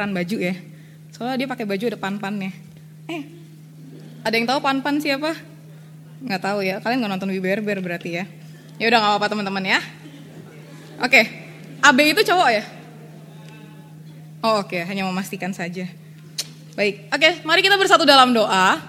tukeran baju ya. Soalnya dia pakai baju ada pan-pannya. Eh, ada yang tahu pan-pan siapa? Nggak tahu ya. Kalian nggak nonton Wiberber berarti ya. Ya udah nggak apa-apa teman-teman ya. Oke, AB itu cowok ya? Oh oke, hanya memastikan saja. Baik, oke, mari kita bersatu dalam doa.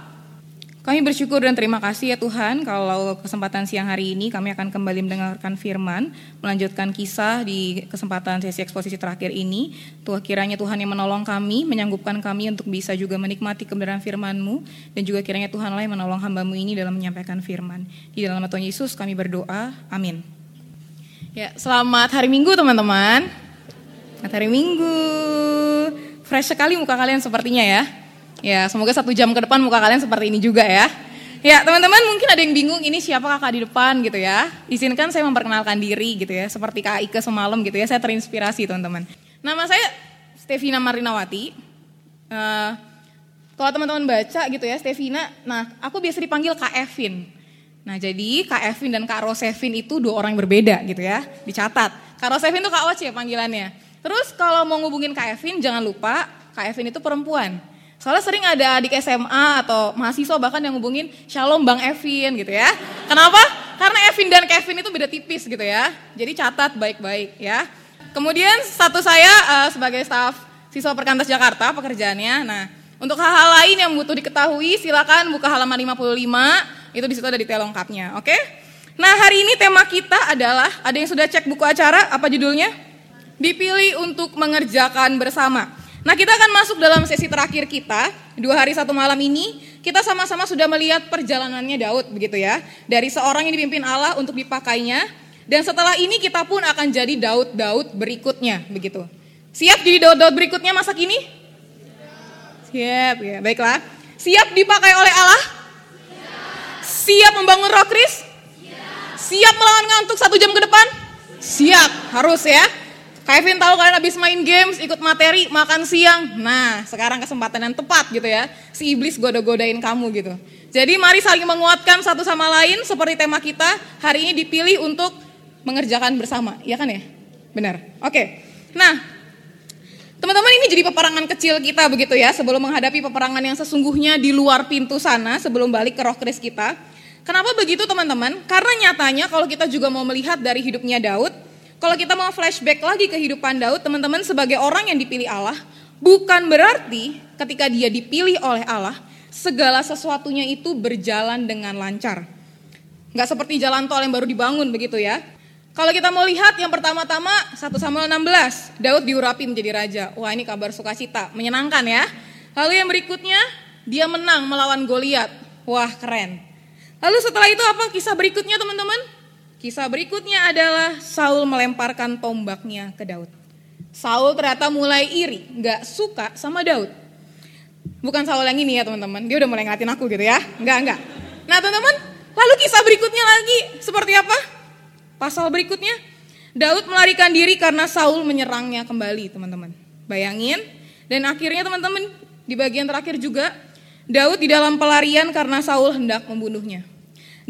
Kami bersyukur dan terima kasih ya Tuhan kalau kesempatan siang hari ini kami akan kembali mendengarkan firman, melanjutkan kisah di kesempatan sesi eksposisi terakhir ini. Tuhan kiranya Tuhan yang menolong kami, menyanggupkan kami untuk bisa juga menikmati kebenaran firman-Mu dan juga kiranya Tuhan yang menolong hamba-Mu ini dalam menyampaikan firman. Di dalam nama Tuhan Yesus kami berdoa, amin. Ya, selamat hari Minggu teman-teman. Selamat hari Minggu. Fresh sekali muka kalian sepertinya ya. Ya, semoga satu jam ke depan muka kalian seperti ini juga ya. Ya, teman-teman mungkin ada yang bingung ini siapa kakak di depan gitu ya. Izinkan saya memperkenalkan diri gitu ya, seperti Kak Ike semalam gitu ya. Saya terinspirasi teman-teman. Nama saya Stevina Marinawati. Uh, kalau teman-teman baca gitu ya, Stevina, nah aku biasa dipanggil Kak Evin. Nah jadi Kak Evin dan Kak Rosevin itu dua orang yang berbeda gitu ya, dicatat. Kak Rosevin itu Kak Oce ya panggilannya. Terus kalau mau ngubungin Kak Evin jangan lupa Kak Evin itu perempuan. Soalnya sering ada adik SMA atau mahasiswa bahkan yang hubungin Shalom Bang Evin gitu ya. Kenapa? Karena Evin dan Kevin itu beda tipis gitu ya. Jadi catat baik-baik ya. Kemudian satu saya uh, sebagai staf siswa Perkantas Jakarta pekerjaannya. Nah, untuk hal-hal lain yang butuh diketahui silakan buka halaman 55. Itu di situ ada detail lengkapnya, oke? Nah, hari ini tema kita adalah ada yang sudah cek buku acara apa judulnya? Dipilih untuk mengerjakan bersama. Nah kita akan masuk dalam sesi terakhir kita, dua hari satu malam ini, kita sama-sama sudah melihat perjalanannya Daud begitu ya. Dari seorang yang dipimpin Allah untuk dipakainya, dan setelah ini kita pun akan jadi Daud-Daud berikutnya begitu. Siap jadi Daud-Daud berikutnya masa kini? Siap ya, baiklah. Siap dipakai oleh Allah? Siap membangun roh kris? Siap melawan ngantuk satu jam ke depan? Siap, harus ya. Kevin tahu kalian habis main games, ikut materi, makan siang. Nah, sekarang kesempatan yang tepat gitu ya. Si iblis goda-godain kamu gitu. Jadi mari saling menguatkan satu sama lain seperti tema kita hari ini dipilih untuk mengerjakan bersama. Iya kan ya? Benar. Oke. Nah, teman-teman ini jadi peperangan kecil kita begitu ya sebelum menghadapi peperangan yang sesungguhnya di luar pintu sana sebelum balik ke roh kris kita. Kenapa begitu teman-teman? Karena nyatanya kalau kita juga mau melihat dari hidupnya Daud, kalau kita mau flashback lagi kehidupan Daud, teman-teman sebagai orang yang dipilih Allah, bukan berarti ketika dia dipilih oleh Allah, segala sesuatunya itu berjalan dengan lancar. Nggak seperti jalan tol yang baru dibangun begitu ya. Kalau kita mau lihat yang pertama-tama 1 Samuel 16, Daud diurapi menjadi raja. Wah ini kabar sukacita, menyenangkan ya. Lalu yang berikutnya, dia menang melawan Goliat. Wah keren. Lalu setelah itu apa kisah berikutnya teman-teman? Kisah berikutnya adalah Saul melemparkan tombaknya ke Daud. Saul ternyata mulai iri, nggak suka sama Daud. Bukan Saul yang ini ya teman-teman, dia udah mulai ngeliatin aku gitu ya. Enggak, enggak. Nah teman-teman, lalu kisah berikutnya lagi seperti apa? Pasal berikutnya, Daud melarikan diri karena Saul menyerangnya kembali teman-teman. Bayangin, dan akhirnya teman-teman di bagian terakhir juga, Daud di dalam pelarian karena Saul hendak membunuhnya.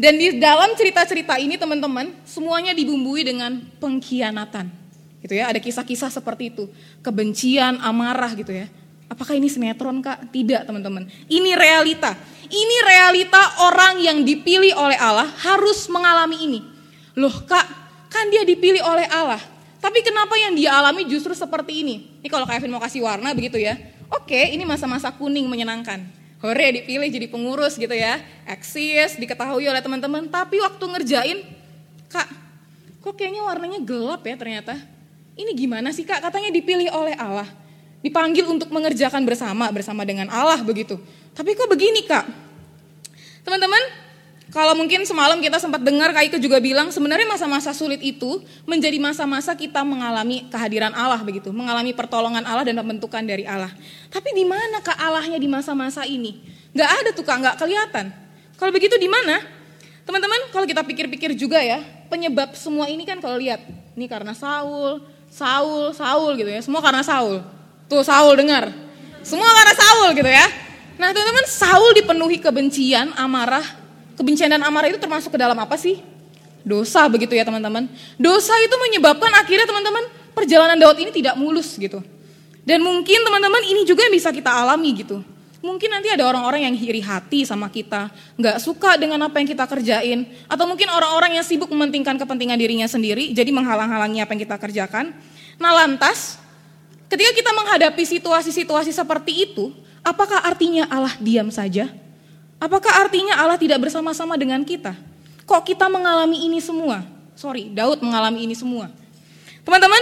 Dan di dalam cerita-cerita ini teman-teman, semuanya dibumbui dengan pengkhianatan. Gitu ya, ada kisah-kisah seperti itu. Kebencian, amarah gitu ya. Apakah ini sinetron kak? Tidak teman-teman. Ini realita. Ini realita orang yang dipilih oleh Allah harus mengalami ini. Loh kak, kan dia dipilih oleh Allah. Tapi kenapa yang dia alami justru seperti ini? Ini kalau Kevin mau kasih warna begitu ya. Oke, ini masa-masa kuning menyenangkan hore dipilih jadi pengurus gitu ya, eksis, diketahui oleh teman-teman, tapi waktu ngerjain, kak, kok kayaknya warnanya gelap ya ternyata. Ini gimana sih kak, katanya dipilih oleh Allah, dipanggil untuk mengerjakan bersama, bersama dengan Allah begitu. Tapi kok begini kak? Teman-teman, kalau mungkin semalam kita sempat dengar Kak Ike juga bilang sebenarnya masa-masa sulit itu menjadi masa-masa kita mengalami kehadiran Allah begitu, mengalami pertolongan Allah dan pembentukan dari Allah. Tapi di mana Kak Allahnya di masa-masa ini? Gak ada tuh Kak, gak kelihatan. Kalau begitu di mana? Teman-teman, kalau kita pikir-pikir juga ya, penyebab semua ini kan kalau lihat, ini karena Saul, Saul, Saul gitu ya, semua karena Saul. Tuh Saul dengar, semua karena Saul gitu ya. Nah teman-teman, Saul dipenuhi kebencian, amarah, Kebencian dan amarah itu termasuk ke dalam apa sih? Dosa begitu ya teman-teman. Dosa itu menyebabkan akhirnya teman-teman perjalanan Daud ini tidak mulus gitu. Dan mungkin teman-teman ini juga yang bisa kita alami gitu. Mungkin nanti ada orang-orang yang iri hati sama kita, nggak suka dengan apa yang kita kerjain, atau mungkin orang-orang yang sibuk mementingkan kepentingan dirinya sendiri, jadi menghalang-halangi apa yang kita kerjakan. Nah lantas, ketika kita menghadapi situasi-situasi seperti itu, apakah artinya Allah diam saja? Apakah artinya Allah tidak bersama-sama dengan kita? Kok kita mengalami ini semua? Sorry, Daud mengalami ini semua. Teman-teman,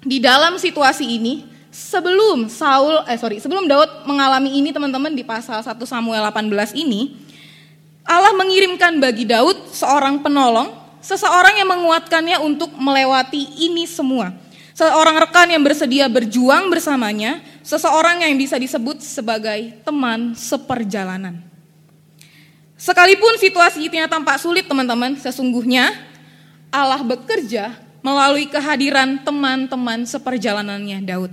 di dalam situasi ini, sebelum Saul eh sorry, sebelum Daud mengalami ini teman-teman di pasal 1 Samuel 18 ini, Allah mengirimkan bagi Daud seorang penolong, seseorang yang menguatkannya untuk melewati ini semua. Seorang rekan yang bersedia berjuang bersamanya, seseorang yang bisa disebut sebagai teman seperjalanan. Sekalipun situasi itu tampak sulit teman-teman, sesungguhnya Allah bekerja melalui kehadiran teman-teman seperjalanannya Daud.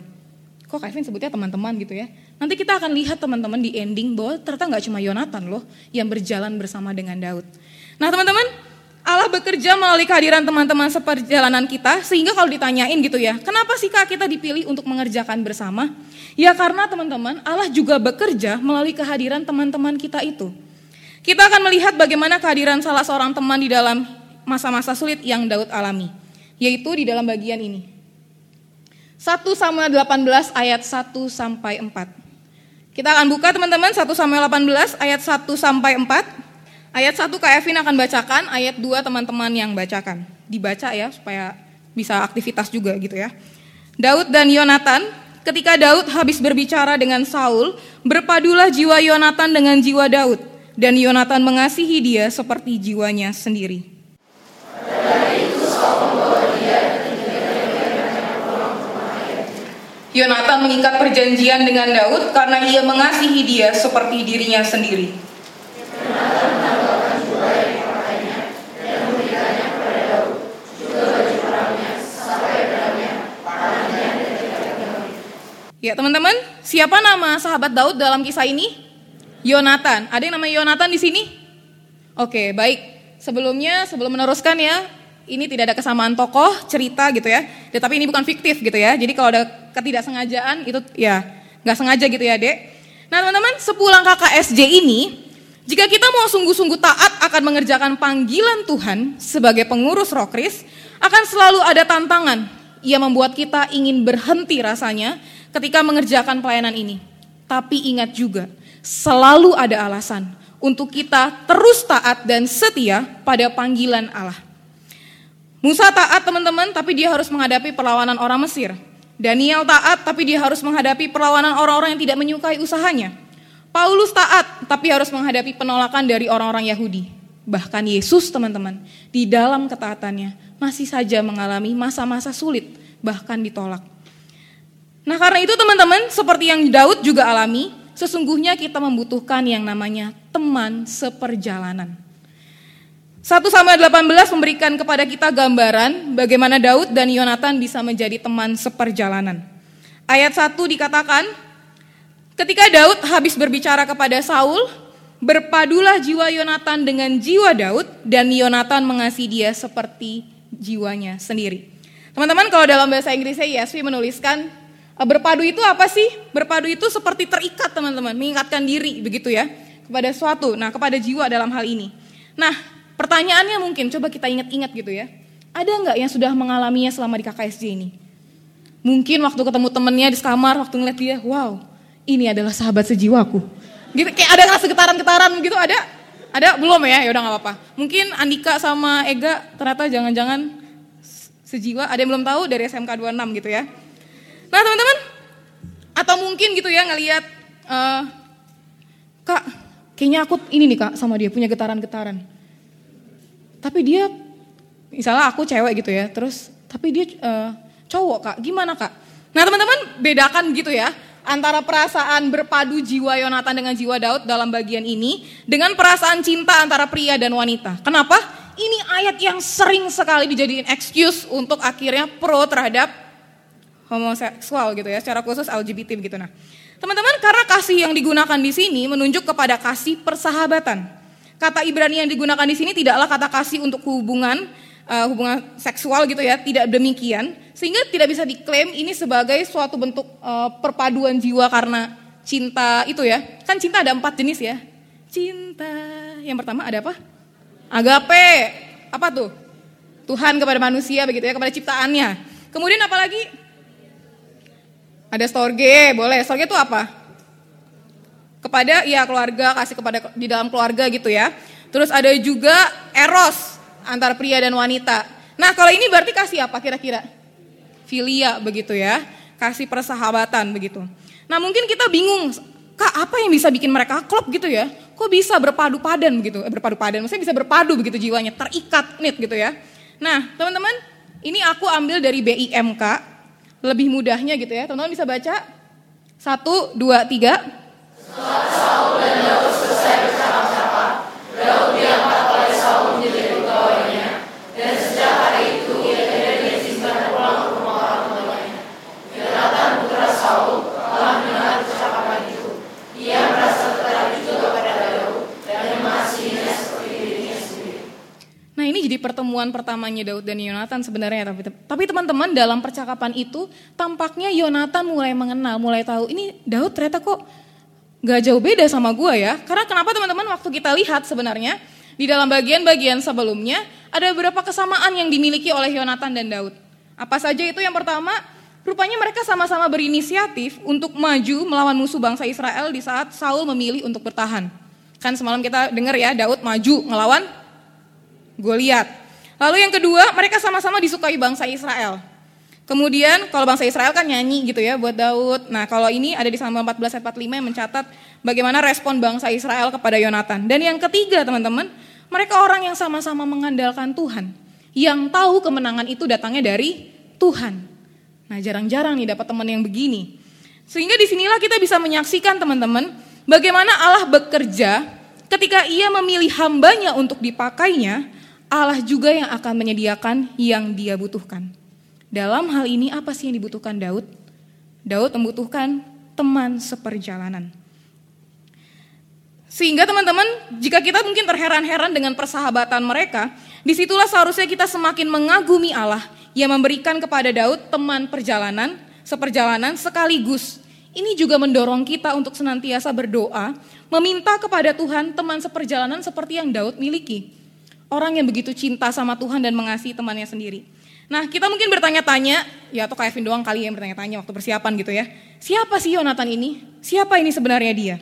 Kok Kevin sebutnya teman-teman gitu ya? Nanti kita akan lihat teman-teman di ending bahwa ternyata nggak cuma Yonatan loh yang berjalan bersama dengan Daud. Nah teman-teman, Allah bekerja melalui kehadiran teman-teman seperjalanan kita sehingga kalau ditanyain gitu ya, kenapa sih kak kita dipilih untuk mengerjakan bersama? Ya karena teman-teman Allah juga bekerja melalui kehadiran teman-teman kita itu. Kita akan melihat bagaimana kehadiran salah seorang teman di dalam masa-masa sulit yang Daud alami, yaitu di dalam bagian ini. 1 Samuel 18 ayat 1 sampai 4. Kita akan buka teman-teman 1 Samuel 18 ayat 1 sampai 4. Ayat 1 Kak Evin akan bacakan, ayat 2 teman-teman yang bacakan. Dibaca ya supaya bisa aktivitas juga gitu ya. Daud dan Yonatan, ketika Daud habis berbicara dengan Saul, berpadulah jiwa Yonatan dengan jiwa Daud. Dan Yonatan mengasihi dia seperti jiwanya sendiri. Yonatan mengikat perjanjian dengan Daud karena ia mengasihi dia seperti dirinya sendiri. Ya teman-teman, siapa nama sahabat Daud dalam kisah ini? Yonatan. Ada yang namanya Yonatan di sini? Oke, baik. Sebelumnya, sebelum meneruskan ya, ini tidak ada kesamaan tokoh, cerita gitu ya. ya tapi ini bukan fiktif gitu ya. Jadi kalau ada ketidaksengajaan itu ya nggak sengaja gitu ya dek. Nah teman-teman, sepulang KKSJ ini, jika kita mau sungguh-sungguh taat akan mengerjakan panggilan Tuhan sebagai pengurus rokris, akan selalu ada tantangan. Ia membuat kita ingin berhenti rasanya ketika mengerjakan pelayanan ini. Tapi ingat juga, selalu ada alasan untuk kita terus taat dan setia pada panggilan Allah. Musa taat teman-teman, tapi dia harus menghadapi perlawanan orang Mesir. Daniel taat, tapi dia harus menghadapi perlawanan orang-orang yang tidak menyukai usahanya. Paulus taat, tapi harus menghadapi penolakan dari orang-orang Yahudi. Bahkan Yesus teman-teman, di dalam ketaatannya masih saja mengalami masa-masa sulit, bahkan ditolak. Nah karena itu teman-teman, seperti yang Daud juga alami, sesungguhnya kita membutuhkan yang namanya teman seperjalanan. 1 Samuel 18 memberikan kepada kita gambaran bagaimana Daud dan Yonatan bisa menjadi teman seperjalanan. Ayat 1 dikatakan, ketika Daud habis berbicara kepada Saul, berpadulah jiwa Yonatan dengan jiwa Daud dan Yonatan mengasihi dia seperti jiwanya sendiri. Teman-teman kalau dalam bahasa Inggrisnya YSV menuliskan berpadu itu apa sih? Berpadu itu seperti terikat teman-teman, mengikatkan diri begitu ya kepada suatu. Nah, kepada jiwa dalam hal ini. Nah, pertanyaannya mungkin coba kita ingat-ingat gitu ya. Ada nggak yang sudah mengalaminya selama di KKSJ ini? Mungkin waktu ketemu temennya di kamar, waktu ngeliat dia, wow, ini adalah sahabat sejiwaku. Gitu, kayak ada rasa getaran-getaran gitu, ada? Ada? Belum ya? Ya udah nggak apa-apa. Mungkin Andika sama Ega ternyata jangan-jangan sejiwa, ada yang belum tahu dari SMK 26 gitu ya. Nah teman-teman, atau mungkin gitu ya ngelihat, uh, kak, kayaknya aku ini nih kak sama dia punya getaran-getaran. Tapi dia, misalnya aku cewek gitu ya, terus tapi dia uh, cowok kak, gimana kak? Nah teman-teman bedakan gitu ya, antara perasaan berpadu jiwa Yonatan dengan jiwa Daud dalam bagian ini dengan perasaan cinta antara pria dan wanita. Kenapa? Ini ayat yang sering sekali dijadiin excuse untuk akhirnya pro terhadap homoseksual gitu ya, secara khusus LGBT begitu. Nah, teman-teman karena kasih yang digunakan di sini menunjuk kepada kasih persahabatan. Kata Ibrani yang digunakan di sini tidaklah kata kasih untuk hubungan uh, hubungan seksual gitu ya, tidak demikian. Sehingga tidak bisa diklaim ini sebagai suatu bentuk uh, perpaduan jiwa karena cinta itu ya. Kan cinta ada empat jenis ya. Cinta, yang pertama ada apa? Agape, apa tuh? Tuhan kepada manusia begitu ya, kepada ciptaannya. Kemudian apa lagi? Ada storge, boleh. Storge itu apa? Kepada ya keluarga, kasih kepada di dalam keluarga gitu ya. Terus ada juga eros antara pria dan wanita. Nah kalau ini berarti kasih apa kira-kira? Filia begitu ya, kasih persahabatan begitu. Nah mungkin kita bingung, kak apa yang bisa bikin mereka klop gitu ya? Kok bisa berpadu padan begitu? Eh, berpadu padan, maksudnya bisa berpadu begitu jiwanya, terikat nit gitu ya. Nah teman-teman, ini aku ambil dari BIMK, lebih mudahnya gitu ya. Teman-teman bisa baca? Satu, dua, tiga. Saul dan Daud selesai bercakap-cakap, Daud diangkat oleh Saul menjadi pegawainya, dan sejak hari itu ia tidak diizinkan pulang ke rumah orang tuanya. Jonathan putra Saul telah mendengar percakapan itu. Ia merasa tertarik juga pada Daud dan mengasihinya seperti dirinya sendiri. Nah ini jadi pertemuan pertamanya Daud dan Yonatan sebenarnya. Tapi, tapi teman-teman dalam percakapan itu tampaknya Yonatan mulai mengenal, mulai tahu ini Daud ternyata kok gak jauh beda sama gue ya. Karena kenapa teman-teman waktu kita lihat sebenarnya di dalam bagian-bagian sebelumnya ada beberapa kesamaan yang dimiliki oleh Yonatan dan Daud. Apa saja itu yang pertama, rupanya mereka sama-sama berinisiatif untuk maju melawan musuh bangsa Israel di saat Saul memilih untuk bertahan. Kan semalam kita dengar ya Daud maju ngelawan Goliat. Lalu yang kedua, mereka sama-sama disukai bangsa Israel. Kemudian kalau bangsa Israel kan nyanyi gitu ya buat Daud. Nah kalau ini ada di Samuel 14 ayat 45 yang mencatat bagaimana respon bangsa Israel kepada Yonatan. Dan yang ketiga teman-teman, mereka orang yang sama-sama mengandalkan Tuhan. Yang tahu kemenangan itu datangnya dari Tuhan. Nah jarang-jarang nih dapat teman yang begini. Sehingga di sinilah kita bisa menyaksikan teman-teman bagaimana Allah bekerja ketika ia memilih hambanya untuk dipakainya Allah juga yang akan menyediakan yang dia butuhkan. Dalam hal ini apa sih yang dibutuhkan Daud? Daud membutuhkan teman seperjalanan. Sehingga teman-teman, jika kita mungkin terheran-heran dengan persahabatan mereka, di situlah seharusnya kita semakin mengagumi Allah yang memberikan kepada Daud teman perjalanan, seperjalanan sekaligus. Ini juga mendorong kita untuk senantiasa berdoa, meminta kepada Tuhan teman seperjalanan seperti yang Daud miliki. Orang yang begitu cinta sama Tuhan dan mengasihi temannya sendiri. Nah kita mungkin bertanya-tanya, ya atau kayak Vin doang kali yang bertanya-tanya waktu persiapan gitu ya. Siapa sih Yonatan ini? Siapa ini sebenarnya dia?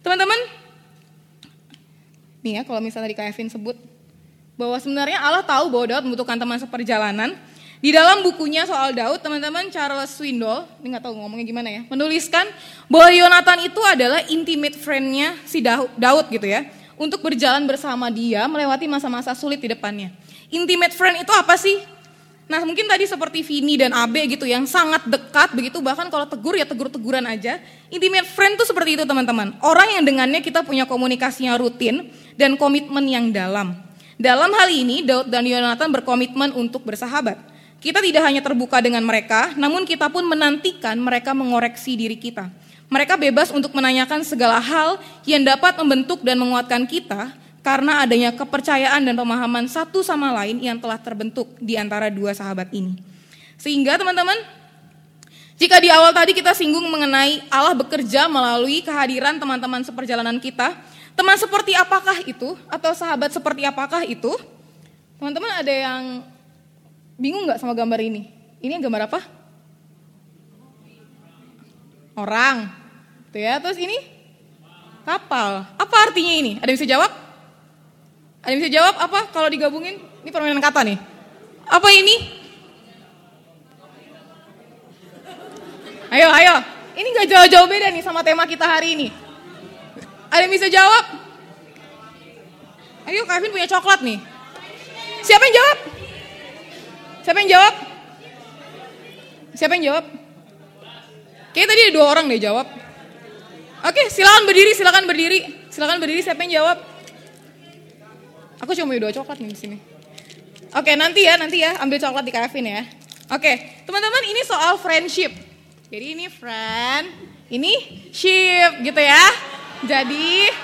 Teman-teman, nih ya kalau misalnya di Kevin sebut bahwa sebenarnya Allah tahu bahwa Daud membutuhkan teman seperjalanan. Di dalam bukunya soal Daud, teman-teman Charles Swindoll, ini nggak tahu ngomongnya gimana ya, menuliskan bahwa Yonatan itu adalah intimate friend-nya si Daud gitu ya untuk berjalan bersama dia melewati masa-masa sulit di depannya. Intimate friend itu apa sih? Nah mungkin tadi seperti Vini dan Abe gitu yang sangat dekat begitu bahkan kalau tegur ya tegur-teguran aja. Intimate friend itu seperti itu teman-teman. Orang yang dengannya kita punya komunikasinya rutin dan komitmen yang dalam. Dalam hal ini Daud dan Yonatan berkomitmen untuk bersahabat. Kita tidak hanya terbuka dengan mereka, namun kita pun menantikan mereka mengoreksi diri kita. Mereka bebas untuk menanyakan segala hal yang dapat membentuk dan menguatkan kita karena adanya kepercayaan dan pemahaman satu sama lain yang telah terbentuk di antara dua sahabat ini. Sehingga teman-teman, jika di awal tadi kita singgung mengenai Allah bekerja melalui kehadiran teman-teman seperjalanan kita, teman seperti apakah itu atau sahabat seperti apakah itu? Teman-teman ada yang bingung nggak sama gambar ini? Ini gambar apa? Orang. Tuh ya, terus ini kapal. Apa artinya ini? Ada yang bisa jawab? Ada yang bisa jawab apa kalau digabungin? Ini permainan kata nih. Apa ini? Ayo, ayo. Ini gak jauh-jauh beda nih sama tema kita hari ini. Ada yang bisa jawab? Ayo, Kevin punya coklat nih. Siapa yang jawab? Siapa yang jawab? Siapa yang jawab? Kayaknya tadi ada dua orang deh jawab. Oke, silakan berdiri, silakan berdiri. Silakan berdiri, siapa yang jawab? Aku cuma punya dua coklat nih di sini. Oke, nanti ya, nanti ya, ambil coklat di Kevin ya. Oke, teman-teman ini soal friendship. Jadi ini friend, ini ship gitu ya. Jadi,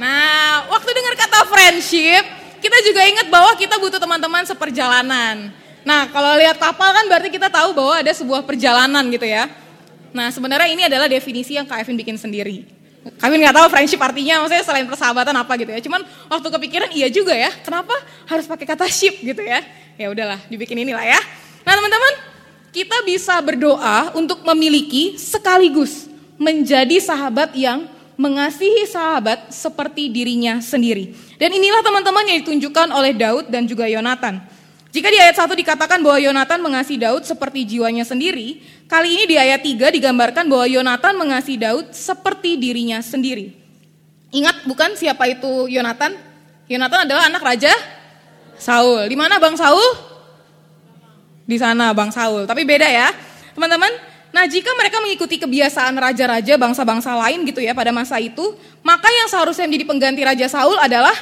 nah waktu dengar kata friendship, Kita juga ingat bahwa kita butuh teman-teman seperjalanan. Nah, kalau lihat kapal kan berarti kita tahu bahwa ada sebuah perjalanan gitu ya. Nah, sebenarnya ini adalah definisi yang Kak Evin bikin sendiri. Kami nggak tahu friendship artinya, maksudnya selain persahabatan apa gitu ya. Cuman waktu kepikiran iya juga ya, kenapa harus pakai kata ship gitu ya. Ya udahlah, dibikin inilah ya. Nah teman-teman, kita bisa berdoa untuk memiliki sekaligus menjadi sahabat yang mengasihi sahabat seperti dirinya sendiri. Dan inilah teman-teman yang ditunjukkan oleh Daud dan juga Yonatan. Jika di ayat 1 dikatakan bahwa Yonatan mengasihi Daud seperti jiwanya sendiri, kali ini di ayat 3 digambarkan bahwa Yonatan mengasihi Daud seperti dirinya sendiri. Ingat bukan siapa itu Yonatan? Yonatan adalah anak raja Saul. Di mana Bang Saul? Di sana Bang Saul. Tapi beda ya. Teman-teman, nah jika mereka mengikuti kebiasaan raja-raja bangsa-bangsa lain gitu ya pada masa itu, maka yang seharusnya menjadi pengganti raja Saul adalah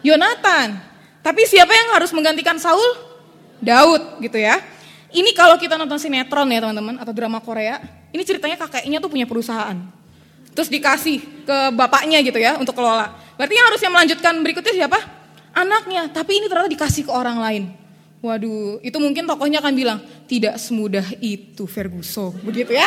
Yonatan. Tapi siapa yang harus menggantikan Saul? Daud gitu ya. Ini kalau kita nonton sinetron ya teman-teman atau drama Korea, ini ceritanya kakeknya tuh punya perusahaan. Terus dikasih ke bapaknya gitu ya untuk kelola. Berarti yang harusnya melanjutkan berikutnya siapa? Anaknya, tapi ini ternyata dikasih ke orang lain. Waduh, itu mungkin tokohnya akan bilang, tidak semudah itu Ferguson, begitu ya.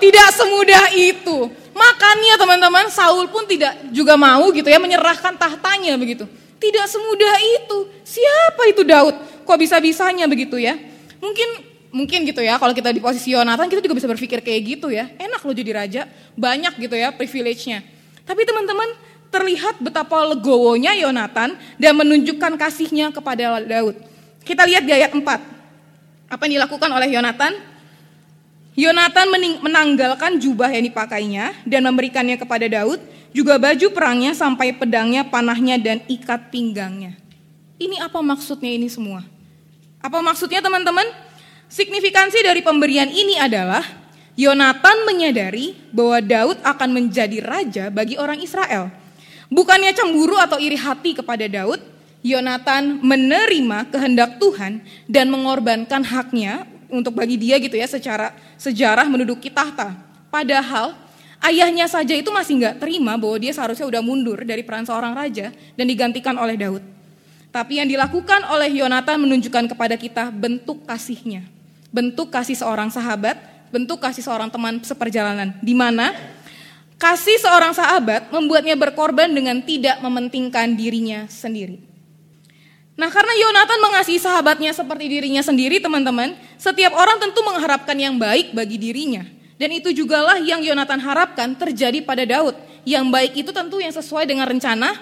Tidak semudah itu. Makanya teman-teman, Saul pun tidak juga mau gitu ya menyerahkan tahtanya begitu. Tidak semudah itu. Siapa itu Daud? Kok bisa-bisanya begitu ya? Mungkin mungkin gitu ya kalau kita di posisi Yonatan kita juga bisa berpikir kayak gitu ya. Enak loh jadi raja, banyak gitu ya privilege-nya. Tapi teman-teman terlihat betapa legowonya Yonatan dan menunjukkan kasihnya kepada Daud. Kita lihat di ayat 4. Apa yang dilakukan oleh Yonatan? Yonatan menanggalkan jubah yang dipakainya dan memberikannya kepada Daud juga baju perangnya sampai pedangnya, panahnya, dan ikat pinggangnya. Ini apa maksudnya ini semua? Apa maksudnya teman-teman? Signifikansi dari pemberian ini adalah Yonatan menyadari bahwa Daud akan menjadi raja bagi orang Israel. Bukannya cemburu atau iri hati kepada Daud, Yonatan menerima kehendak Tuhan dan mengorbankan haknya untuk bagi dia gitu ya secara sejarah menduduki tahta. Padahal Ayahnya saja itu masih nggak terima bahwa dia seharusnya udah mundur dari peran seorang raja dan digantikan oleh Daud. Tapi yang dilakukan oleh Yonatan menunjukkan kepada kita bentuk kasihnya. Bentuk kasih seorang sahabat, bentuk kasih seorang teman seperjalanan. Di mana kasih seorang sahabat membuatnya berkorban dengan tidak mementingkan dirinya sendiri. Nah karena Yonatan mengasihi sahabatnya seperti dirinya sendiri teman-teman, setiap orang tentu mengharapkan yang baik bagi dirinya. Dan itu jugalah yang Yonatan harapkan terjadi pada Daud. Yang baik itu tentu yang sesuai dengan rencana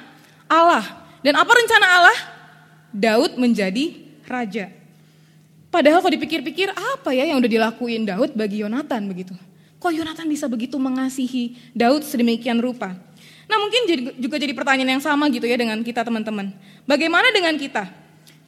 Allah. Dan apa rencana Allah? Daud menjadi raja. Padahal kalau dipikir-pikir apa ya yang udah dilakuin Daud bagi Yonatan begitu. Kok Yonatan bisa begitu mengasihi Daud sedemikian rupa? Nah mungkin juga jadi pertanyaan yang sama gitu ya dengan kita teman-teman. Bagaimana dengan kita?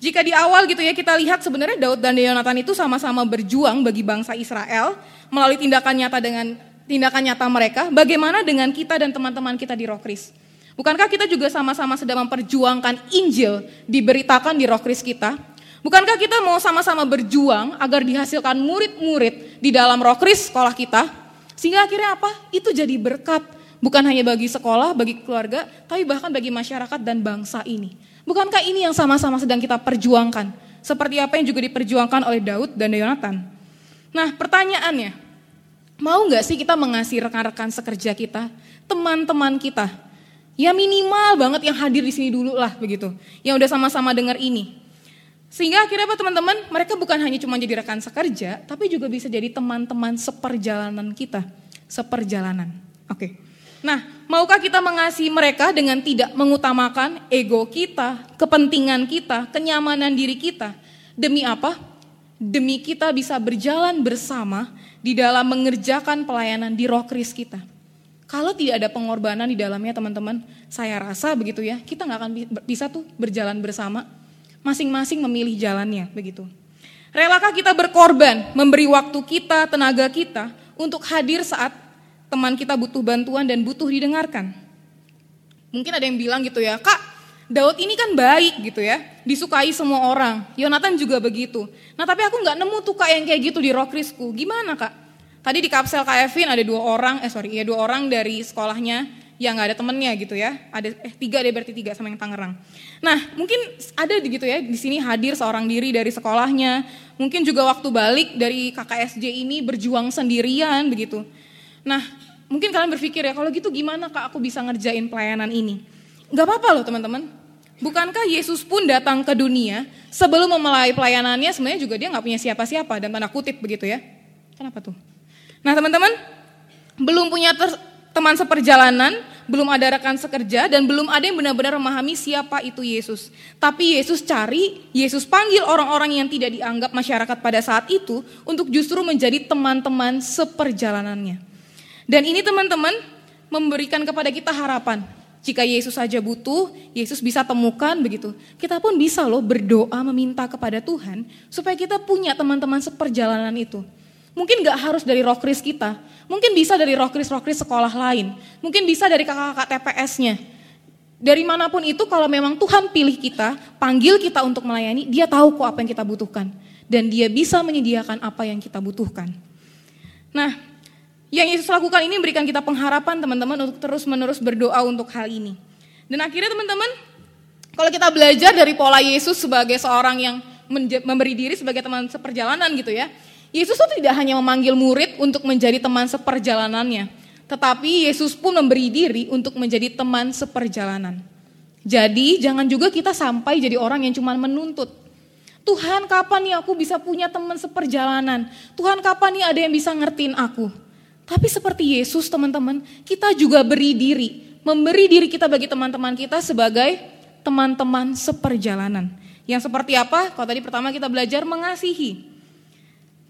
Jika di awal gitu ya kita lihat sebenarnya Daud dan Yonatan itu sama-sama berjuang bagi bangsa Israel melalui tindakan nyata dengan tindakan nyata mereka, bagaimana dengan kita dan teman-teman kita di Rokris? Bukankah kita juga sama-sama sedang memperjuangkan Injil diberitakan di Rokris kita? Bukankah kita mau sama-sama berjuang agar dihasilkan murid-murid di dalam Rokris sekolah kita? Sehingga akhirnya apa? Itu jadi berkat. Bukan hanya bagi sekolah, bagi keluarga, tapi bahkan bagi masyarakat dan bangsa ini. Bukankah ini yang sama-sama sedang kita perjuangkan? Seperti apa yang juga diperjuangkan oleh Daud dan Yonatan. Nah pertanyaannya, mau nggak sih kita mengasihi rekan-rekan sekerja kita, teman-teman kita, ya minimal banget yang hadir di sini dulu lah begitu, yang udah sama-sama dengar ini. Sehingga akhirnya apa teman-teman, mereka bukan hanya cuma jadi rekan sekerja, tapi juga bisa jadi teman-teman seperjalanan kita, seperjalanan. Oke. Okay. Nah, maukah kita mengasihi mereka dengan tidak mengutamakan ego kita, kepentingan kita, kenyamanan diri kita? Demi apa? Demi kita bisa berjalan bersama di dalam mengerjakan pelayanan di roh kris kita. Kalau tidak ada pengorbanan di dalamnya teman-teman, saya rasa begitu ya, kita nggak akan bisa tuh berjalan bersama. Masing-masing memilih jalannya begitu. Relakah kita berkorban, memberi waktu kita, tenaga kita untuk hadir saat teman kita butuh bantuan dan butuh didengarkan. Mungkin ada yang bilang gitu ya, Kak, Daud ini kan baik gitu ya, disukai semua orang. Yonatan juga begitu. Nah tapi aku nggak nemu tuh kak yang kayak gitu di Rokrisku. Gimana kak? Tadi di kapsel Kak Evin ada dua orang, eh sorry, ya dua orang dari sekolahnya yang nggak ada temennya gitu ya. Ada eh tiga deh berarti tiga sama yang Tangerang. Nah mungkin ada gitu ya di sini hadir seorang diri dari sekolahnya. Mungkin juga waktu balik dari KKSJ ini berjuang sendirian begitu. Nah mungkin kalian berpikir ya kalau gitu gimana kak aku bisa ngerjain pelayanan ini? Gak apa-apa loh teman-teman. Bukankah Yesus pun datang ke dunia sebelum memulai pelayanannya sebenarnya juga dia nggak punya siapa-siapa dan tanda kutip begitu ya. Kenapa tuh? Nah teman-teman, belum punya teman seperjalanan, belum ada rekan sekerja, dan belum ada yang benar-benar memahami siapa itu Yesus. Tapi Yesus cari, Yesus panggil orang-orang yang tidak dianggap masyarakat pada saat itu untuk justru menjadi teman-teman seperjalanannya. Dan ini teman-teman memberikan kepada kita harapan. Jika Yesus saja butuh, Yesus bisa temukan begitu. Kita pun bisa loh berdoa meminta kepada Tuhan supaya kita punya teman-teman seperjalanan itu. Mungkin gak harus dari rockris kita, mungkin bisa dari rockris-rockris sekolah lain, mungkin bisa dari kakak-kakak TPS-nya. Dari mana pun itu kalau memang Tuhan pilih kita, panggil kita untuk melayani, dia tahu kok apa yang kita butuhkan. Dan dia bisa menyediakan apa yang kita butuhkan. Nah, yang Yesus lakukan ini memberikan kita pengharapan teman-teman untuk terus-menerus berdoa untuk hal ini. Dan akhirnya teman-teman, kalau kita belajar dari pola Yesus sebagai seorang yang memberi diri sebagai teman seperjalanan gitu ya, Yesus itu tidak hanya memanggil murid untuk menjadi teman seperjalanannya, tetapi Yesus pun memberi diri untuk menjadi teman seperjalanan. Jadi jangan juga kita sampai jadi orang yang cuma menuntut. Tuhan kapan nih aku bisa punya teman seperjalanan? Tuhan kapan nih ada yang bisa ngertiin aku? Tapi seperti Yesus teman-teman, kita juga beri diri, memberi diri kita bagi teman-teman kita sebagai teman-teman seperjalanan. Yang seperti apa? Kalau tadi pertama kita belajar mengasihi.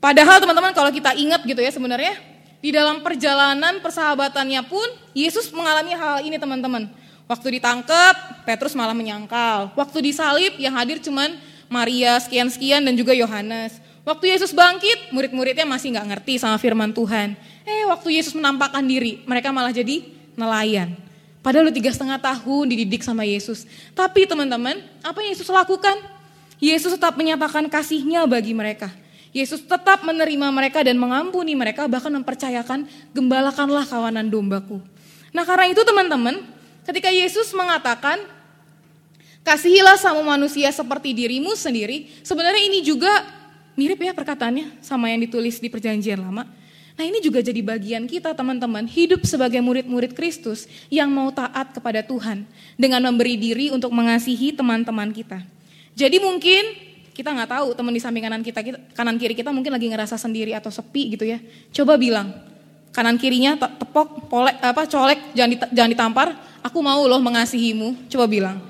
Padahal teman-teman kalau kita ingat gitu ya sebenarnya di dalam perjalanan persahabatannya pun Yesus mengalami hal ini teman-teman. Waktu ditangkap, Petrus malah menyangkal. Waktu disalib yang hadir cuman Maria sekian-sekian dan juga Yohanes. Waktu Yesus bangkit, murid-muridnya masih nggak ngerti sama firman Tuhan. Eh, waktu Yesus menampakkan diri, mereka malah jadi nelayan. Padahal lu tiga setengah tahun dididik sama Yesus. Tapi teman-teman, apa yang Yesus lakukan? Yesus tetap menyatakan kasihnya bagi mereka. Yesus tetap menerima mereka dan mengampuni mereka bahkan mempercayakan gembalakanlah kawanan dombaku. Nah karena itu teman-teman ketika Yesus mengatakan kasihilah sama manusia seperti dirimu sendiri sebenarnya ini juga mirip ya perkataannya sama yang ditulis di perjanjian lama. Nah ini juga jadi bagian kita teman-teman hidup sebagai murid-murid Kristus yang mau taat kepada Tuhan dengan memberi diri untuk mengasihi teman-teman kita. Jadi mungkin kita nggak tahu teman di samping kanan kita, kanan kiri kita mungkin lagi ngerasa sendiri atau sepi gitu ya. Coba bilang kanan kirinya tepok, polek, apa colek, jangan dita, jangan ditampar. Aku mau loh mengasihimu. Coba bilang.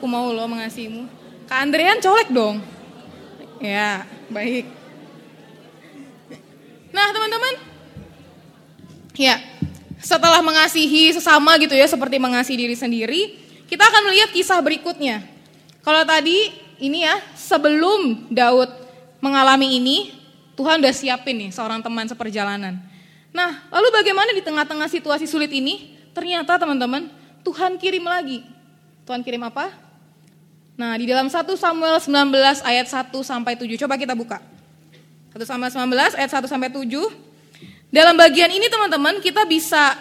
Aku mau loh mengasihimu. Kak Andrean colek dong. Ya, baik. Nah teman-teman, ya setelah mengasihi sesama gitu ya, seperti mengasihi diri sendiri, kita akan melihat kisah berikutnya. Kalau tadi ini ya, sebelum Daud mengalami ini, Tuhan udah siapin nih seorang teman seperjalanan. Nah, lalu bagaimana di tengah-tengah situasi sulit ini? Ternyata teman-teman, Tuhan kirim lagi. Tuhan kirim apa? Nah, di dalam 1 Samuel 19 ayat 1 sampai 7. Coba kita buka. 1 Samuel 19 ayat 1 sampai 7. Dalam bagian ini teman-teman, kita bisa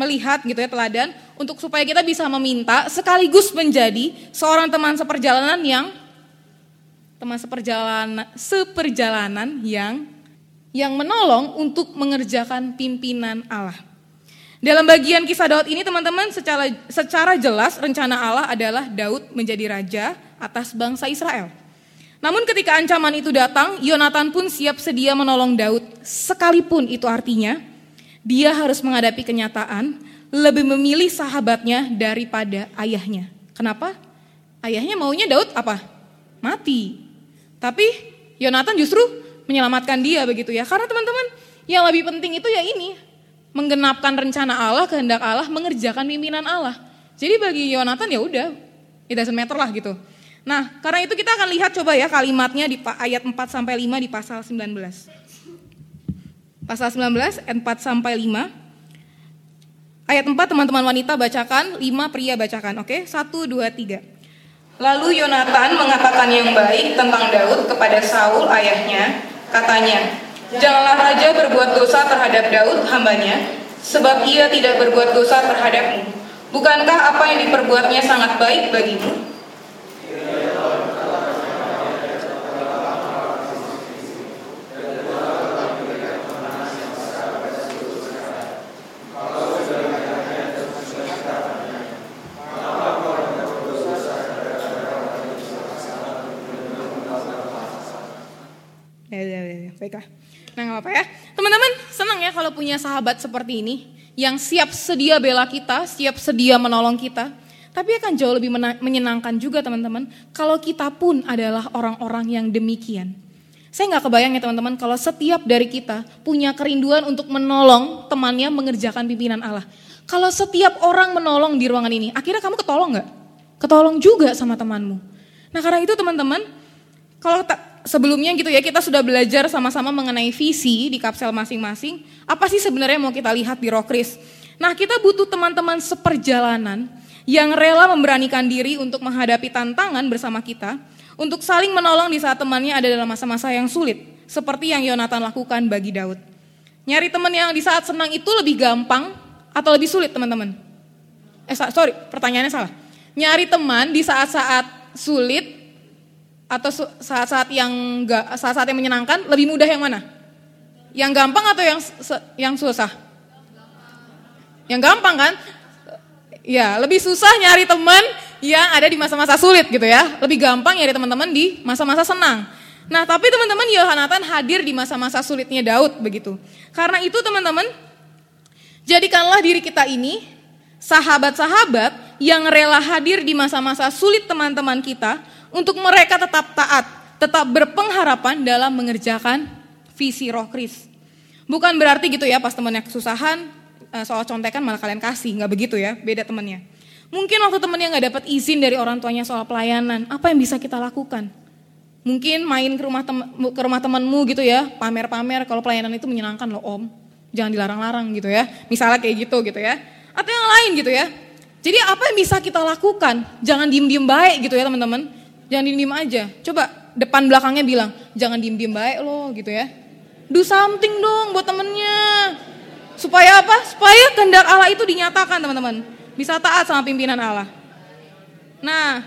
melihat gitu ya teladan untuk supaya kita bisa meminta sekaligus menjadi seorang teman seperjalanan yang teman seperjalanan seperjalanan yang yang menolong untuk mengerjakan pimpinan Allah. Dalam bagian kisah Daud ini teman-teman secara secara jelas rencana Allah adalah Daud menjadi raja atas bangsa Israel. Namun ketika ancaman itu datang, Yonatan pun siap sedia menolong Daud sekalipun itu artinya dia harus menghadapi kenyataan lebih memilih sahabatnya daripada ayahnya. Kenapa? Ayahnya maunya Daud apa? Mati. Tapi Yonatan justru menyelamatkan dia begitu ya. Karena teman-teman yang lebih penting itu ya ini. Menggenapkan rencana Allah, kehendak Allah, mengerjakan pimpinan Allah. Jadi bagi Yonatan ya udah, it doesn't matter lah gitu. Nah, karena itu kita akan lihat coba ya kalimatnya di ayat 4 sampai 5 di pasal 19. Pasal 19 ayat 4 sampai 5. Ayat 4 teman-teman wanita bacakan, 5 pria bacakan. Oke, 1 2 3. Lalu Yonatan mengatakan yang baik tentang Daud kepada Saul ayahnya. Katanya, janganlah raja berbuat dosa terhadap Daud hambanya, sebab ia tidak berbuat dosa terhadapmu. Bukankah apa yang diperbuatnya sangat baik bagimu? Ya, baiklah. Nah, nggak apa ya. Teman-teman, senang ya kalau punya sahabat seperti ini yang siap sedia bela kita, siap sedia menolong kita. Tapi akan jauh lebih menyenangkan juga teman-teman kalau kita pun adalah orang-orang yang demikian. Saya nggak kebayang ya teman-teman kalau setiap dari kita punya kerinduan untuk menolong temannya mengerjakan pimpinan Allah. Kalau setiap orang menolong di ruangan ini, akhirnya kamu ketolong nggak? Ketolong juga sama temanmu. Nah karena itu teman-teman, kalau sebelumnya gitu ya kita sudah belajar sama-sama mengenai visi di kapsel masing-masing. Apa sih sebenarnya mau kita lihat di Rokris? Nah kita butuh teman-teman seperjalanan yang rela memberanikan diri untuk menghadapi tantangan bersama kita, untuk saling menolong di saat temannya ada dalam masa-masa yang sulit, seperti yang Yonatan lakukan bagi Daud. Nyari teman yang di saat senang itu lebih gampang atau lebih sulit teman-teman? Eh sorry, pertanyaannya salah. Nyari teman di saat-saat sulit atau saat-saat yang enggak saat-saat yang menyenangkan lebih mudah yang mana? Yang gampang atau yang yang susah? Yang gampang kan? Ya, lebih susah nyari teman yang ada di masa-masa sulit gitu ya. Lebih gampang nyari teman-teman di masa-masa senang. Nah, tapi teman-teman Yohanatan hadir di masa-masa sulitnya Daud begitu. Karena itu teman-teman, jadikanlah diri kita ini sahabat-sahabat yang rela hadir di masa-masa sulit teman-teman kita untuk mereka tetap taat, tetap berpengharapan dalam mengerjakan visi roh kris. Bukan berarti gitu ya pas temennya kesusahan, eh, soal contekan malah kalian kasih, nggak begitu ya, beda temennya. Mungkin waktu temennya nggak dapat izin dari orang tuanya soal pelayanan, apa yang bisa kita lakukan? Mungkin main ke rumah tem ke rumah temanmu gitu ya, pamer-pamer kalau pelayanan itu menyenangkan loh om, jangan dilarang-larang gitu ya, misalnya kayak gitu gitu ya, atau yang lain gitu ya. Jadi apa yang bisa kita lakukan? Jangan diem-diem baik gitu ya teman-teman. Jangan diem-diem aja. Coba depan belakangnya bilang, jangan diem-diem baik loh gitu ya. Do something dong buat temennya. Supaya apa? Supaya kehendak Allah itu dinyatakan teman-teman. Bisa taat sama pimpinan Allah. Nah,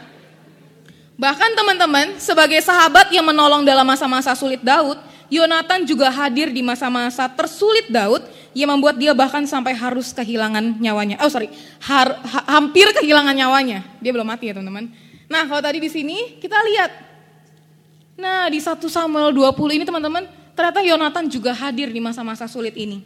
bahkan teman-teman sebagai sahabat yang menolong dalam masa-masa sulit Daud, Yonatan juga hadir di masa-masa tersulit Daud yang membuat dia bahkan sampai harus kehilangan nyawanya. Oh sorry, har, ha, hampir kehilangan nyawanya. Dia belum mati ya teman-teman. Nah, kalau tadi di sini kita lihat. Nah, di 1 Samuel 20 ini teman-teman, ternyata Yonatan juga hadir di masa-masa sulit ini.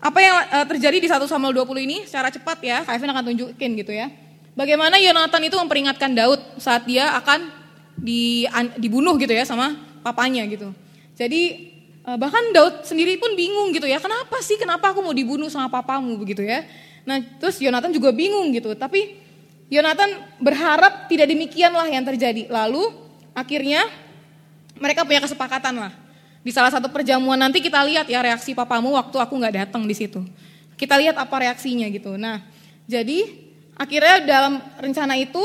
Apa yang uh, terjadi di 1 Samuel 20 ini secara cepat ya, Kak Evan akan tunjukin gitu ya. Bagaimana Yonatan itu memperingatkan Daud saat dia akan di, an, dibunuh gitu ya sama papanya gitu. Jadi uh, bahkan Daud sendiri pun bingung gitu ya, kenapa sih kenapa aku mau dibunuh sama papamu begitu ya. Nah terus Yonatan juga bingung gitu, tapi Yonatan berharap tidak demikianlah yang terjadi. Lalu akhirnya mereka punya kesepakatan lah. Di salah satu perjamuan nanti kita lihat ya reaksi papamu waktu aku nggak datang di situ. Kita lihat apa reaksinya gitu. Nah, jadi akhirnya dalam rencana itu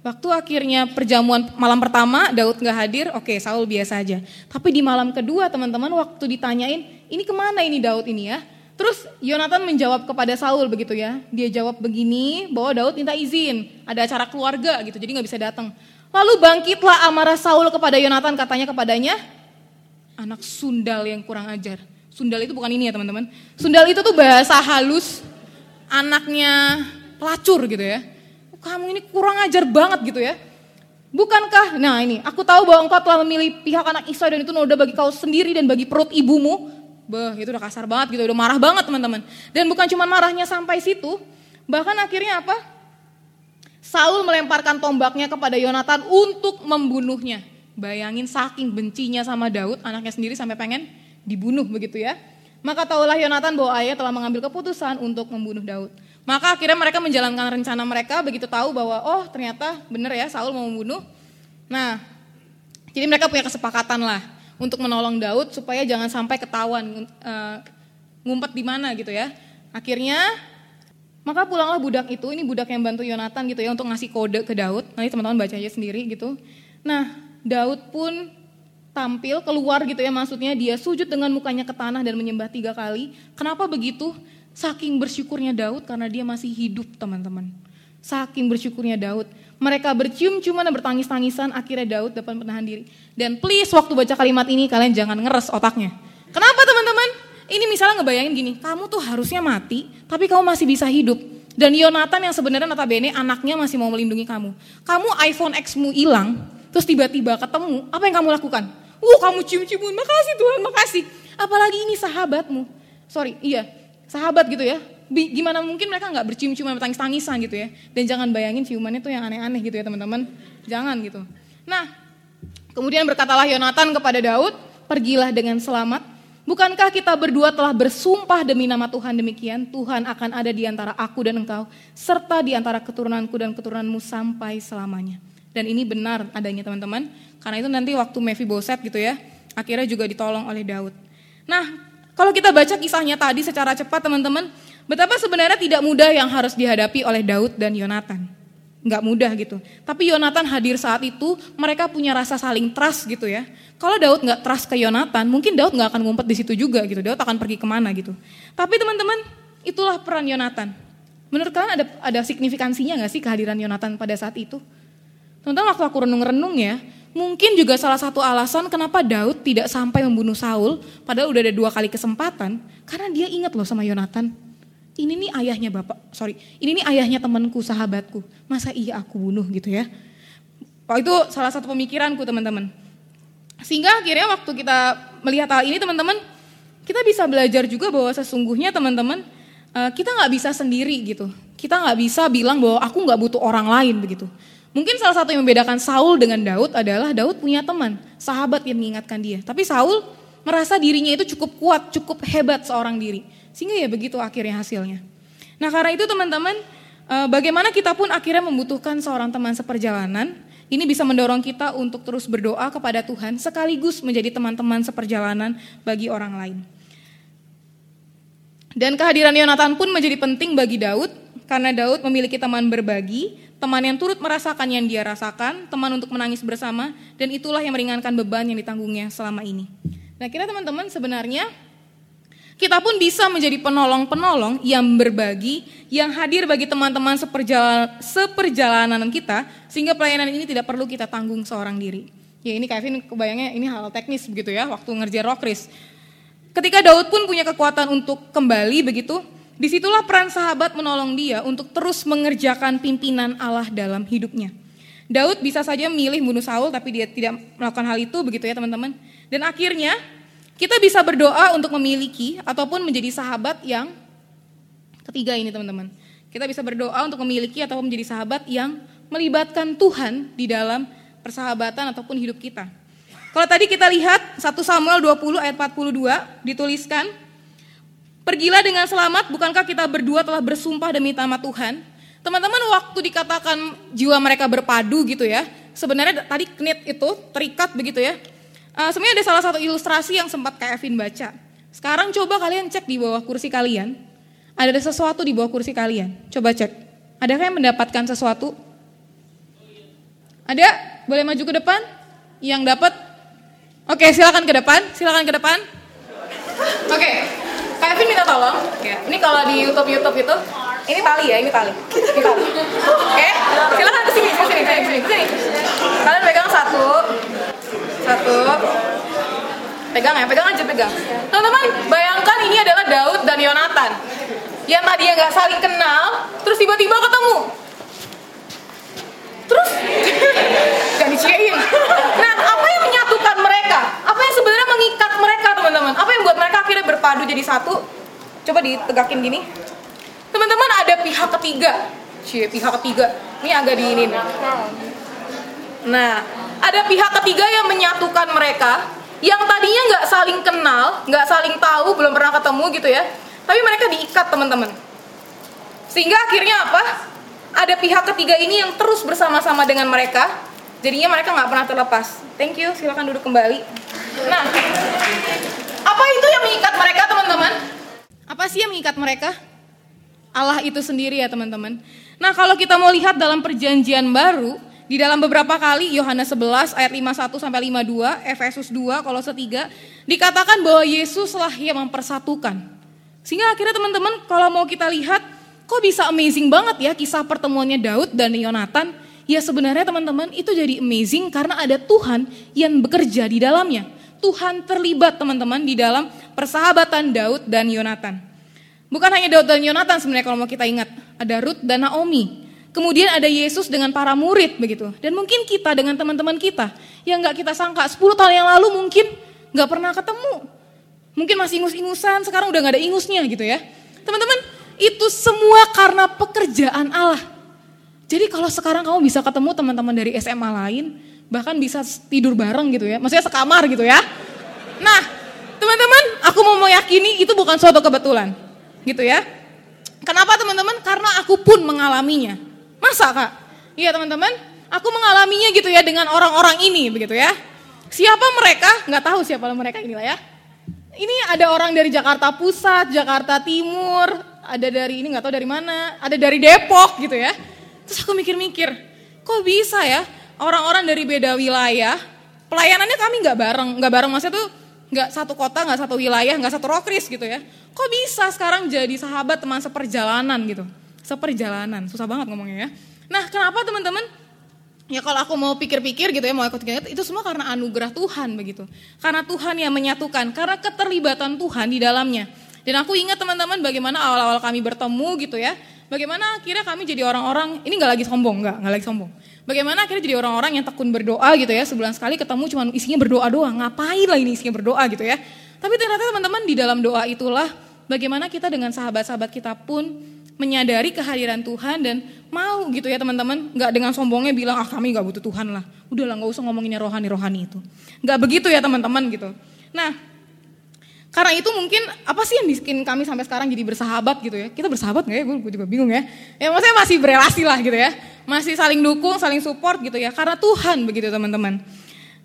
waktu akhirnya perjamuan malam pertama Daud nggak hadir, oke Saul biasa aja. Tapi di malam kedua teman-teman waktu ditanyain, ini ke mana ini Daud ini ya? Terus Yonatan menjawab kepada Saul begitu ya. Dia jawab begini bahwa Daud minta izin. Ada acara keluarga gitu jadi nggak bisa datang. Lalu bangkitlah amarah Saul kepada Yonatan katanya kepadanya. Anak sundal yang kurang ajar. Sundal itu bukan ini ya teman-teman. Sundal itu tuh bahasa halus anaknya pelacur gitu ya. Kamu ini kurang ajar banget gitu ya. Bukankah, nah ini, aku tahu bahwa engkau telah memilih pihak anak Isa dan itu noda bagi kau sendiri dan bagi perut ibumu. Beh, itu udah kasar banget gitu, udah marah banget teman-teman. Dan bukan cuma marahnya sampai situ, bahkan akhirnya apa? Saul melemparkan tombaknya kepada Yonatan untuk membunuhnya. Bayangin saking bencinya sama Daud, anaknya sendiri sampai pengen dibunuh begitu ya. Maka tahulah Yonatan bahwa ayah telah mengambil keputusan untuk membunuh Daud. Maka akhirnya mereka menjalankan rencana mereka begitu tahu bahwa oh ternyata benar ya Saul mau membunuh. Nah, jadi mereka punya kesepakatan lah untuk menolong Daud supaya jangan sampai ketahuan uh, ngumpet di mana gitu ya. Akhirnya maka pulanglah budak itu, ini budak yang bantu Yonatan gitu ya untuk ngasih kode ke Daud. Nanti teman-teman baca aja sendiri gitu. Nah, Daud pun tampil keluar gitu ya maksudnya dia sujud dengan mukanya ke tanah dan menyembah tiga kali. Kenapa begitu? Saking bersyukurnya Daud karena dia masih hidup teman-teman. Saking bersyukurnya Daud. Mereka bercium-ciuman dan bertangis-tangisan akhirnya Daud dapat menahan diri. Dan please waktu baca kalimat ini kalian jangan ngeres otaknya. Kenapa teman-teman? Ini misalnya ngebayangin gini, kamu tuh harusnya mati tapi kamu masih bisa hidup. Dan Yonatan yang sebenarnya notabene anaknya masih mau melindungi kamu. Kamu iPhone X-mu hilang, terus tiba-tiba ketemu, apa yang kamu lakukan? Uh, kamu cium-ciuman, makasih Tuhan, makasih. Apalagi ini sahabatmu. Sorry, iya, sahabat gitu ya. Gimana mungkin mereka nggak bercium-ciuman, bertangis-tangisan gitu ya. Dan jangan bayangin ciumannya tuh yang aneh-aneh gitu ya teman-teman. Jangan gitu. Nah, kemudian berkatalah Yonatan kepada Daud, pergilah dengan selamat. Bukankah kita berdua telah bersumpah demi nama Tuhan demikian, Tuhan akan ada di antara aku dan engkau, serta di antara keturunanku dan keturunanmu sampai selamanya. Dan ini benar adanya teman-teman, karena itu nanti waktu Mephiboset gitu ya, akhirnya juga ditolong oleh Daud. Nah, kalau kita baca kisahnya tadi secara cepat teman-teman, betapa sebenarnya tidak mudah yang harus dihadapi oleh Daud dan Yonatan. Nggak mudah gitu. Tapi Yonatan hadir saat itu, mereka punya rasa saling trust gitu ya. Kalau Daud nggak trust ke Yonatan, mungkin Daud nggak akan ngumpet di situ juga gitu. Daud akan pergi ke mana gitu. Tapi teman-teman, itulah peran Yonatan. Menurut kalian ada ada signifikansinya nggak sih kehadiran Yonatan pada saat itu? Teman-teman waktu aku renung-renung ya, Mungkin juga salah satu alasan kenapa Daud tidak sampai membunuh Saul, padahal udah ada dua kali kesempatan, karena dia ingat loh sama Yonatan. Ini nih ayahnya bapak, sorry, ini nih ayahnya temanku, sahabatku. Masa iya aku bunuh gitu ya? Oh, itu salah satu pemikiranku teman-teman. Sehingga akhirnya waktu kita melihat hal ini teman-teman, kita bisa belajar juga bahwa sesungguhnya teman-teman, eh, kita nggak bisa sendiri gitu. Kita nggak bisa bilang bahwa aku nggak butuh orang lain begitu. Mungkin salah satu yang membedakan Saul dengan Daud adalah Daud punya teman, sahabat yang mengingatkan dia. Tapi Saul merasa dirinya itu cukup kuat, cukup hebat seorang diri. Sehingga ya begitu akhirnya hasilnya. Nah karena itu teman-teman, eh, bagaimana kita pun akhirnya membutuhkan seorang teman seperjalanan, ini bisa mendorong kita untuk terus berdoa kepada Tuhan sekaligus menjadi teman-teman seperjalanan bagi orang lain. Dan kehadiran Yonatan pun menjadi penting bagi Daud karena Daud memiliki teman berbagi teman yang turut merasakan yang dia rasakan, teman untuk menangis bersama, dan itulah yang meringankan beban yang ditanggungnya selama ini. Nah kira teman-teman sebenarnya kita pun bisa menjadi penolong-penolong yang berbagi, yang hadir bagi teman-teman seperjalanan, seperjalanan kita, sehingga pelayanan ini tidak perlu kita tanggung seorang diri. Ya ini Kevin kebayangnya ini hal teknis begitu ya, waktu ngerjain rockris. Ketika Daud pun punya kekuatan untuk kembali begitu, Di situlah peran sahabat menolong dia untuk terus mengerjakan pimpinan Allah dalam hidupnya. Daud bisa saja milih bunuh Saul tapi dia tidak melakukan hal itu begitu ya teman-teman. Dan akhirnya kita bisa berdoa untuk memiliki ataupun menjadi sahabat yang ketiga ini teman-teman. Kita bisa berdoa untuk memiliki ataupun menjadi sahabat yang melibatkan Tuhan di dalam persahabatan ataupun hidup kita. Kalau tadi kita lihat 1 Samuel 20 ayat 42 dituliskan Pergilah dengan selamat, bukankah kita berdua telah bersumpah demi nama Tuhan? Teman-teman waktu dikatakan jiwa mereka berpadu gitu ya, sebenarnya tadi knit itu terikat begitu ya. Uh, sebenarnya ada salah satu ilustrasi yang sempat Kak Evin baca. Sekarang coba kalian cek di bawah kursi kalian, ada sesuatu di bawah kursi kalian. Coba cek, adakah yang mendapatkan sesuatu? Ada? Boleh maju ke depan? Yang dapat? Oke, silakan ke depan. Silakan ke depan. Oke, Kak Evin minta tolong. Ini kalau di YouTube YouTube itu, ini tali ya, ini tali. Oke, silakan ke sini, ke sini, ke sini. Kalian pegang satu, satu. Pegang ya, pegang aja pegang. Teman-teman, bayangkan ini adalah Daud dan Yonatan. Yang tadi nggak saling kenal, terus tiba-tiba ketemu. Terus, jangan diciein. Nah, apa yang menyatukan mereka? Apa yang sebenarnya mengikat mereka, teman-teman? Apa yang buat mereka akhirnya berpadu jadi satu? Coba ditegakin gini. Teman-teman ada pihak ketiga. Cie, pihak ketiga. Ini agak diinin. Nah, ada pihak ketiga yang menyatukan mereka yang tadinya nggak saling kenal, nggak saling tahu, belum pernah ketemu gitu ya. Tapi mereka diikat teman-teman. Sehingga akhirnya apa? Ada pihak ketiga ini yang terus bersama-sama dengan mereka Jadinya mereka nggak pernah terlepas. Thank you, silakan duduk kembali. Nah, apa itu yang mengikat mereka teman-teman? Apa sih yang mengikat mereka? Allah itu sendiri ya teman-teman. Nah kalau kita mau lihat dalam perjanjian baru, di dalam beberapa kali Yohanes 11 ayat 51 sampai 52, Efesus 2 kalau setiga dikatakan bahwa Yesuslah yang mempersatukan. Sehingga akhirnya teman-teman kalau mau kita lihat, kok bisa amazing banget ya kisah pertemuannya Daud dan Yonatan. Ya sebenarnya teman-teman itu jadi amazing karena ada Tuhan yang bekerja di dalamnya. Tuhan terlibat teman-teman di dalam persahabatan Daud dan Yonatan. Bukan hanya Daud dan Yonatan sebenarnya kalau mau kita ingat. Ada Ruth dan Naomi. Kemudian ada Yesus dengan para murid begitu. Dan mungkin kita dengan teman-teman kita yang nggak kita sangka 10 tahun yang lalu mungkin nggak pernah ketemu. Mungkin masih ingus-ingusan, sekarang udah nggak ada ingusnya gitu ya. Teman-teman, itu semua karena pekerjaan Allah. Jadi kalau sekarang kamu bisa ketemu teman-teman dari SMA lain, bahkan bisa tidur bareng gitu ya, maksudnya sekamar gitu ya. Nah, teman-teman, aku mau meyakini itu bukan suatu kebetulan, gitu ya. Kenapa teman-teman? Karena aku pun mengalaminya. Masa kak? Iya teman-teman, aku mengalaminya gitu ya dengan orang-orang ini begitu ya. Siapa mereka? Nggak tahu siapa mereka inilah ya. Ini ada orang dari Jakarta Pusat, Jakarta Timur, ada dari ini nggak tahu dari mana, ada dari Depok gitu ya. Terus aku mikir-mikir, kok bisa ya orang-orang dari beda wilayah, pelayanannya kami nggak bareng, nggak bareng maksudnya tuh nggak satu kota, nggak satu wilayah, nggak satu rokris gitu ya. Kok bisa sekarang jadi sahabat teman seperjalanan gitu? Seperjalanan, susah banget ngomongnya ya. Nah kenapa teman-teman? Ya kalau aku mau pikir-pikir gitu ya, mau ikut ingat itu semua karena anugerah Tuhan begitu. Karena Tuhan yang menyatukan, karena keterlibatan Tuhan di dalamnya. Dan aku ingat teman-teman bagaimana awal-awal kami bertemu gitu ya. Bagaimana akhirnya kami jadi orang-orang, ini gak lagi sombong, gak, gak lagi sombong. Bagaimana akhirnya jadi orang-orang yang tekun berdoa gitu ya, sebulan sekali ketemu cuma isinya berdoa doang, ngapain lah ini isinya berdoa gitu ya. Tapi ternyata teman-teman di dalam doa itulah bagaimana kita dengan sahabat-sahabat kita pun menyadari kehadiran Tuhan dan mau gitu ya teman-teman, nggak dengan sombongnya bilang ah kami nggak butuh Tuhan lah, udahlah nggak usah ngomonginnya rohani-rohani itu, nggak begitu ya teman-teman gitu. Nah karena itu mungkin apa sih yang bikin kami sampai sekarang jadi bersahabat gitu ya? Kita bersahabat nggak ya? Gue juga bingung ya. Ya maksudnya masih berelasi lah gitu ya, masih saling dukung, saling support gitu ya. Karena Tuhan begitu teman-teman.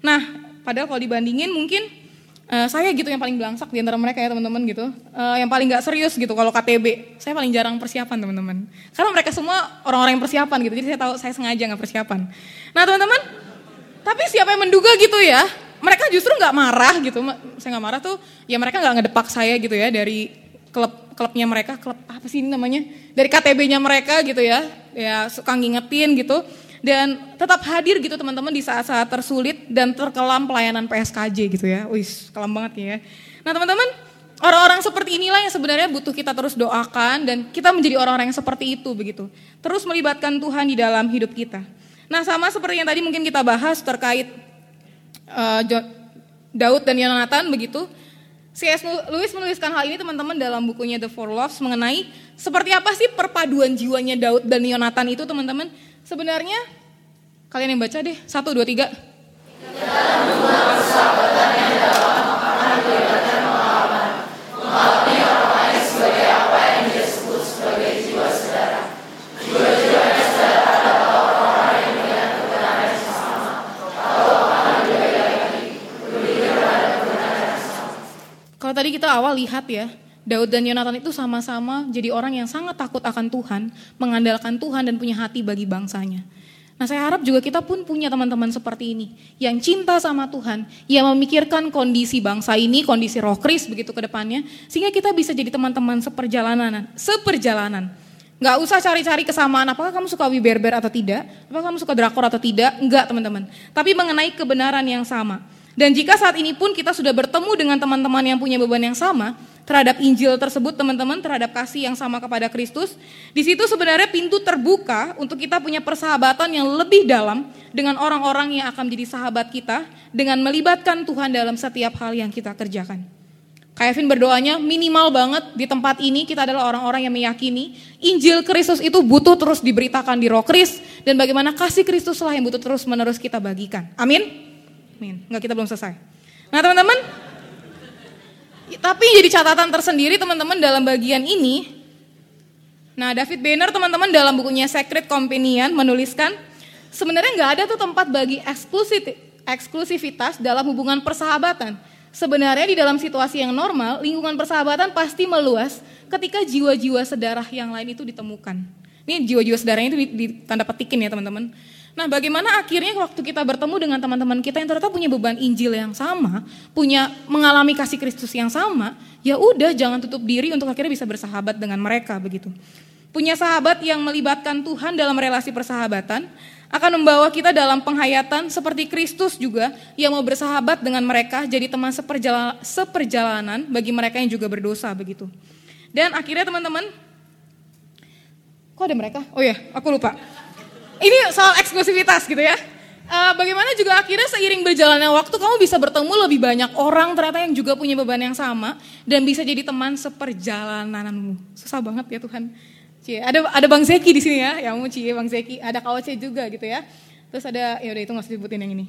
Nah padahal kalau dibandingin mungkin Uh, saya gitu yang paling belangsak di antara mereka ya teman-teman gitu. Uh, yang paling gak serius gitu kalau KTB. Saya paling jarang persiapan teman-teman. Karena mereka semua orang-orang yang persiapan gitu. Jadi saya tahu saya sengaja gak persiapan. Nah teman-teman, tapi siapa yang menduga gitu ya. Mereka justru gak marah gitu. Saya gak marah tuh ya mereka gak ngedepak saya gitu ya dari klub klubnya mereka. Klub apa sih ini namanya? Dari KTB-nya mereka gitu ya. Ya suka ngingetin gitu dan tetap hadir gitu teman-teman di saat-saat tersulit dan terkelam pelayanan PSKJ gitu ya. Wis, kelam banget ya. Nah teman-teman, orang-orang seperti inilah yang sebenarnya butuh kita terus doakan dan kita menjadi orang-orang yang seperti itu begitu. Terus melibatkan Tuhan di dalam hidup kita. Nah sama seperti yang tadi mungkin kita bahas terkait uh, Daud dan Yonatan begitu. C.S. Lewis menuliskan hal ini teman-teman dalam bukunya The Four Loves mengenai seperti apa sih perpaduan jiwanya Daud dan Yonatan itu teman-teman. Sebenarnya kalian yang baca deh, satu, dua, tiga. Kalau tadi kita awal lihat ya, Daud dan Yonatan itu sama-sama jadi orang yang sangat takut akan Tuhan, mengandalkan Tuhan dan punya hati bagi bangsanya. Nah saya harap juga kita pun punya teman-teman seperti ini, yang cinta sama Tuhan, yang memikirkan kondisi bangsa ini, kondisi roh kris begitu ke depannya, sehingga kita bisa jadi teman-teman seperjalanan, seperjalanan. Gak usah cari-cari kesamaan, apakah kamu suka Wiberber atau tidak, apakah kamu suka drakor atau tidak, enggak teman-teman. Tapi mengenai kebenaran yang sama. Dan jika saat ini pun kita sudah bertemu dengan teman-teman yang punya beban yang sama, terhadap Injil tersebut teman-teman, terhadap kasih yang sama kepada Kristus. Di situ sebenarnya pintu terbuka untuk kita punya persahabatan yang lebih dalam dengan orang-orang yang akan menjadi sahabat kita dengan melibatkan Tuhan dalam setiap hal yang kita kerjakan. Kevin berdoanya minimal banget di tempat ini kita adalah orang-orang yang meyakini Injil Kristus itu butuh terus diberitakan di roh Kris dan bagaimana kasih Kristuslah yang butuh terus menerus kita bagikan. Amin. Amin. Enggak kita belum selesai. Nah teman-teman, tapi jadi catatan tersendiri teman-teman dalam bagian ini. Nah David Banner teman-teman dalam bukunya Secret Companion menuliskan sebenarnya nggak ada tuh tempat bagi eksklusivitas dalam hubungan persahabatan. Sebenarnya di dalam situasi yang normal, lingkungan persahabatan pasti meluas ketika jiwa-jiwa sedarah yang lain itu ditemukan. Ini jiwa-jiwa sedarahnya itu ditanda petikin ya teman-teman. Nah, bagaimana akhirnya waktu kita bertemu dengan teman-teman kita yang ternyata punya beban Injil yang sama, punya mengalami kasih Kristus yang sama, ya udah jangan tutup diri untuk akhirnya bisa bersahabat dengan mereka begitu. Punya sahabat yang melibatkan Tuhan dalam relasi persahabatan akan membawa kita dalam penghayatan seperti Kristus juga yang mau bersahabat dengan mereka jadi teman seperjalanan, seperjalanan bagi mereka yang juga berdosa begitu. Dan akhirnya teman-teman, kok ada mereka? Oh ya, aku lupa. Ini soal eksklusivitas gitu ya. Uh, bagaimana juga akhirnya seiring berjalannya waktu kamu bisa bertemu lebih banyak orang ternyata yang juga punya beban yang sama dan bisa jadi teman seperjalananmu. Susah banget ya Tuhan. Cie, ada ada Bang Zeki di sini ya, yang mau Cie Bang Zeki, ada KOC juga gitu ya. Terus ada ya udah itu nggak usah yang ini.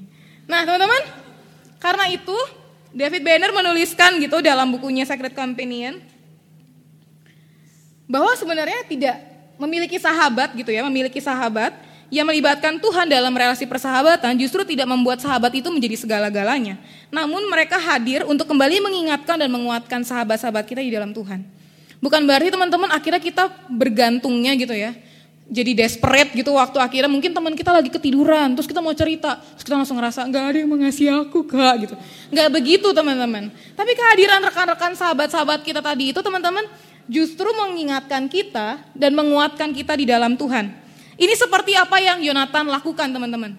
Nah, teman-teman, karena itu David Banner menuliskan gitu dalam bukunya Secret Companion bahwa sebenarnya tidak memiliki sahabat gitu ya, memiliki sahabat yang melibatkan Tuhan dalam relasi persahabatan justru tidak membuat sahabat itu menjadi segala-galanya. Namun mereka hadir untuk kembali mengingatkan dan menguatkan sahabat-sahabat kita di dalam Tuhan. Bukan berarti teman-teman akhirnya kita bergantungnya gitu ya. Jadi desperate gitu waktu akhirnya mungkin teman kita lagi ketiduran terus kita mau cerita terus kita langsung ngerasa nggak ada yang mengasihi aku kak gitu nggak begitu teman-teman tapi kehadiran rekan-rekan sahabat-sahabat kita tadi itu teman-teman justru mengingatkan kita dan menguatkan kita di dalam Tuhan ini seperti apa yang Yonatan lakukan teman-teman.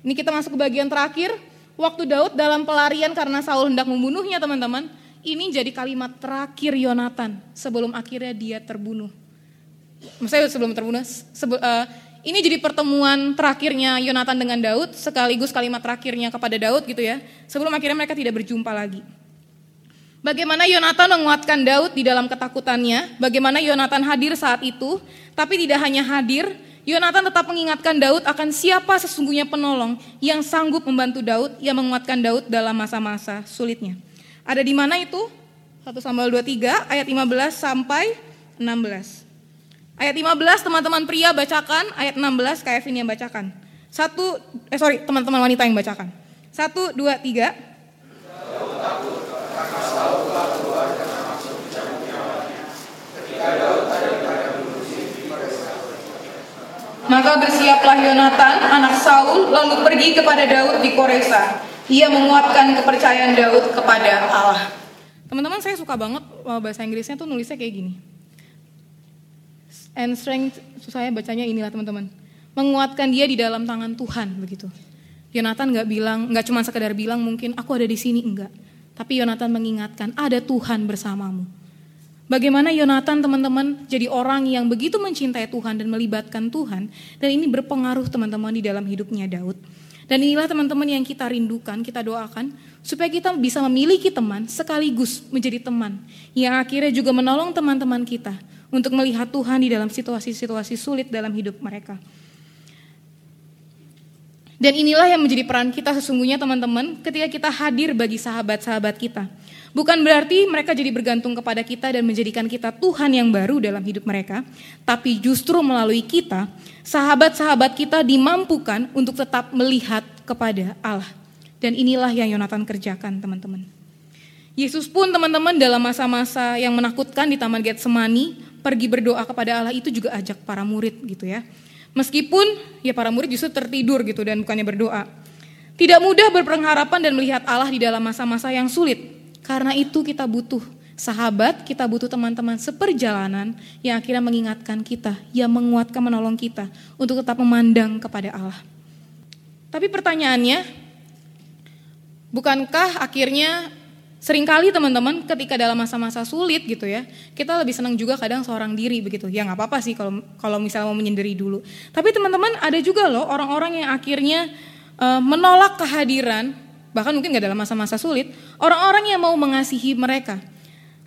Ini kita masuk ke bagian terakhir. Waktu Daud dalam pelarian karena Saul hendak membunuhnya teman-teman. Ini jadi kalimat terakhir Yonatan sebelum akhirnya dia terbunuh. Maksudnya sebelum terbunuh. Sebe, uh, ini jadi pertemuan terakhirnya Yonatan dengan Daud sekaligus kalimat terakhirnya kepada Daud gitu ya. Sebelum akhirnya mereka tidak berjumpa lagi. Bagaimana Yonatan menguatkan Daud di dalam ketakutannya, bagaimana Yonatan hadir saat itu, tapi tidak hanya hadir, Yonatan tetap mengingatkan Daud akan siapa sesungguhnya penolong yang sanggup membantu Daud, yang menguatkan Daud dalam masa-masa sulitnya. Ada di mana itu? 1 Samuel 23 ayat 15 sampai 16. Ayat 15 teman-teman pria bacakan, ayat 16 kayak Vin yang bacakan. Satu, eh sorry teman-teman wanita yang bacakan. Satu, dua, tiga. Ketika maka bersiaplah Yonatan, anak Saul, lalu pergi kepada Daud di Koresa. Ia menguatkan kepercayaan Daud kepada Allah. Teman-teman saya suka banget bahasa Inggrisnya tuh nulisnya kayak gini. And strength, saya bacanya inilah teman-teman. Menguatkan dia di dalam tangan Tuhan begitu. Yonatan nggak bilang, nggak cuma sekedar bilang mungkin aku ada di sini enggak. Tapi Yonatan mengingatkan ada Tuhan bersamamu. Bagaimana Yonatan teman-teman jadi orang yang begitu mencintai Tuhan dan melibatkan Tuhan. Dan ini berpengaruh teman-teman di dalam hidupnya Daud. Dan inilah teman-teman yang kita rindukan, kita doakan. Supaya kita bisa memiliki teman sekaligus menjadi teman. Yang akhirnya juga menolong teman-teman kita. Untuk melihat Tuhan di dalam situasi-situasi sulit dalam hidup mereka. Dan inilah yang menjadi peran kita sesungguhnya teman-teman ketika kita hadir bagi sahabat-sahabat kita. Bukan berarti mereka jadi bergantung kepada kita dan menjadikan kita Tuhan yang baru dalam hidup mereka, tapi justru melalui kita, sahabat-sahabat kita dimampukan untuk tetap melihat kepada Allah. Dan inilah yang Yonatan kerjakan, teman-teman. Yesus pun teman-teman dalam masa-masa yang menakutkan di Taman Getsemani, pergi berdoa kepada Allah itu juga ajak para murid gitu ya. Meskipun ya para murid justru tertidur gitu dan bukannya berdoa. Tidak mudah berpengharapan dan melihat Allah di dalam masa-masa yang sulit. Karena itu kita butuh sahabat, kita butuh teman-teman seperjalanan yang akhirnya mengingatkan kita, yang menguatkan menolong kita untuk tetap memandang kepada Allah. Tapi pertanyaannya, bukankah akhirnya sering kali teman-teman ketika dalam masa-masa sulit gitu ya, kita lebih senang juga kadang seorang diri begitu. Ya nggak apa-apa sih kalau kalau misalnya mau menyendiri dulu. Tapi teman-teman ada juga loh orang-orang yang akhirnya uh, menolak kehadiran bahkan mungkin gak dalam masa-masa sulit, orang-orang yang mau mengasihi mereka.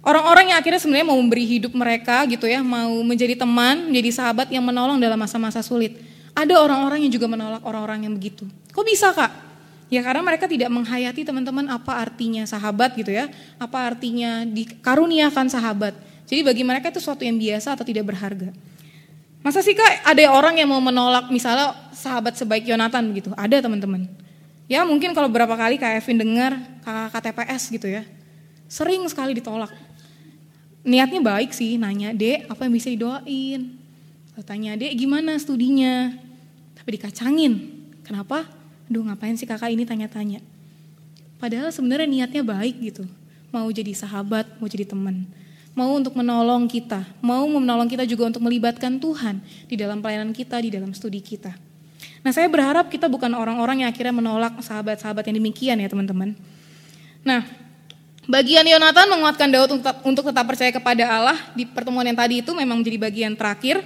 Orang-orang yang akhirnya sebenarnya mau memberi hidup mereka gitu ya, mau menjadi teman, menjadi sahabat yang menolong dalam masa-masa sulit. Ada orang-orang yang juga menolak orang-orang yang begitu. Kok bisa kak? Ya karena mereka tidak menghayati teman-teman apa artinya sahabat gitu ya. Apa artinya dikaruniakan sahabat. Jadi bagi mereka itu sesuatu yang biasa atau tidak berharga. Masa sih kak ada orang yang mau menolak misalnya sahabat sebaik Yonatan begitu? Ada teman-teman. Ya mungkin kalau berapa kali Kak Evin dengar kakak KTPS gitu ya, sering sekali ditolak. Niatnya baik sih, nanya, dek apa yang bisa didoain? Tanya, dek gimana studinya? Tapi dikacangin. Kenapa? Duh ngapain sih kakak ini tanya-tanya. Padahal sebenarnya niatnya baik gitu. Mau jadi sahabat, mau jadi teman. Mau untuk menolong kita. Mau menolong kita juga untuk melibatkan Tuhan di dalam pelayanan kita, di dalam studi kita. Nah saya berharap kita bukan orang-orang yang akhirnya menolak sahabat-sahabat yang demikian ya teman-teman. Nah bagian Yonatan menguatkan Daud untuk, tetap percaya kepada Allah di pertemuan yang tadi itu memang menjadi bagian terakhir.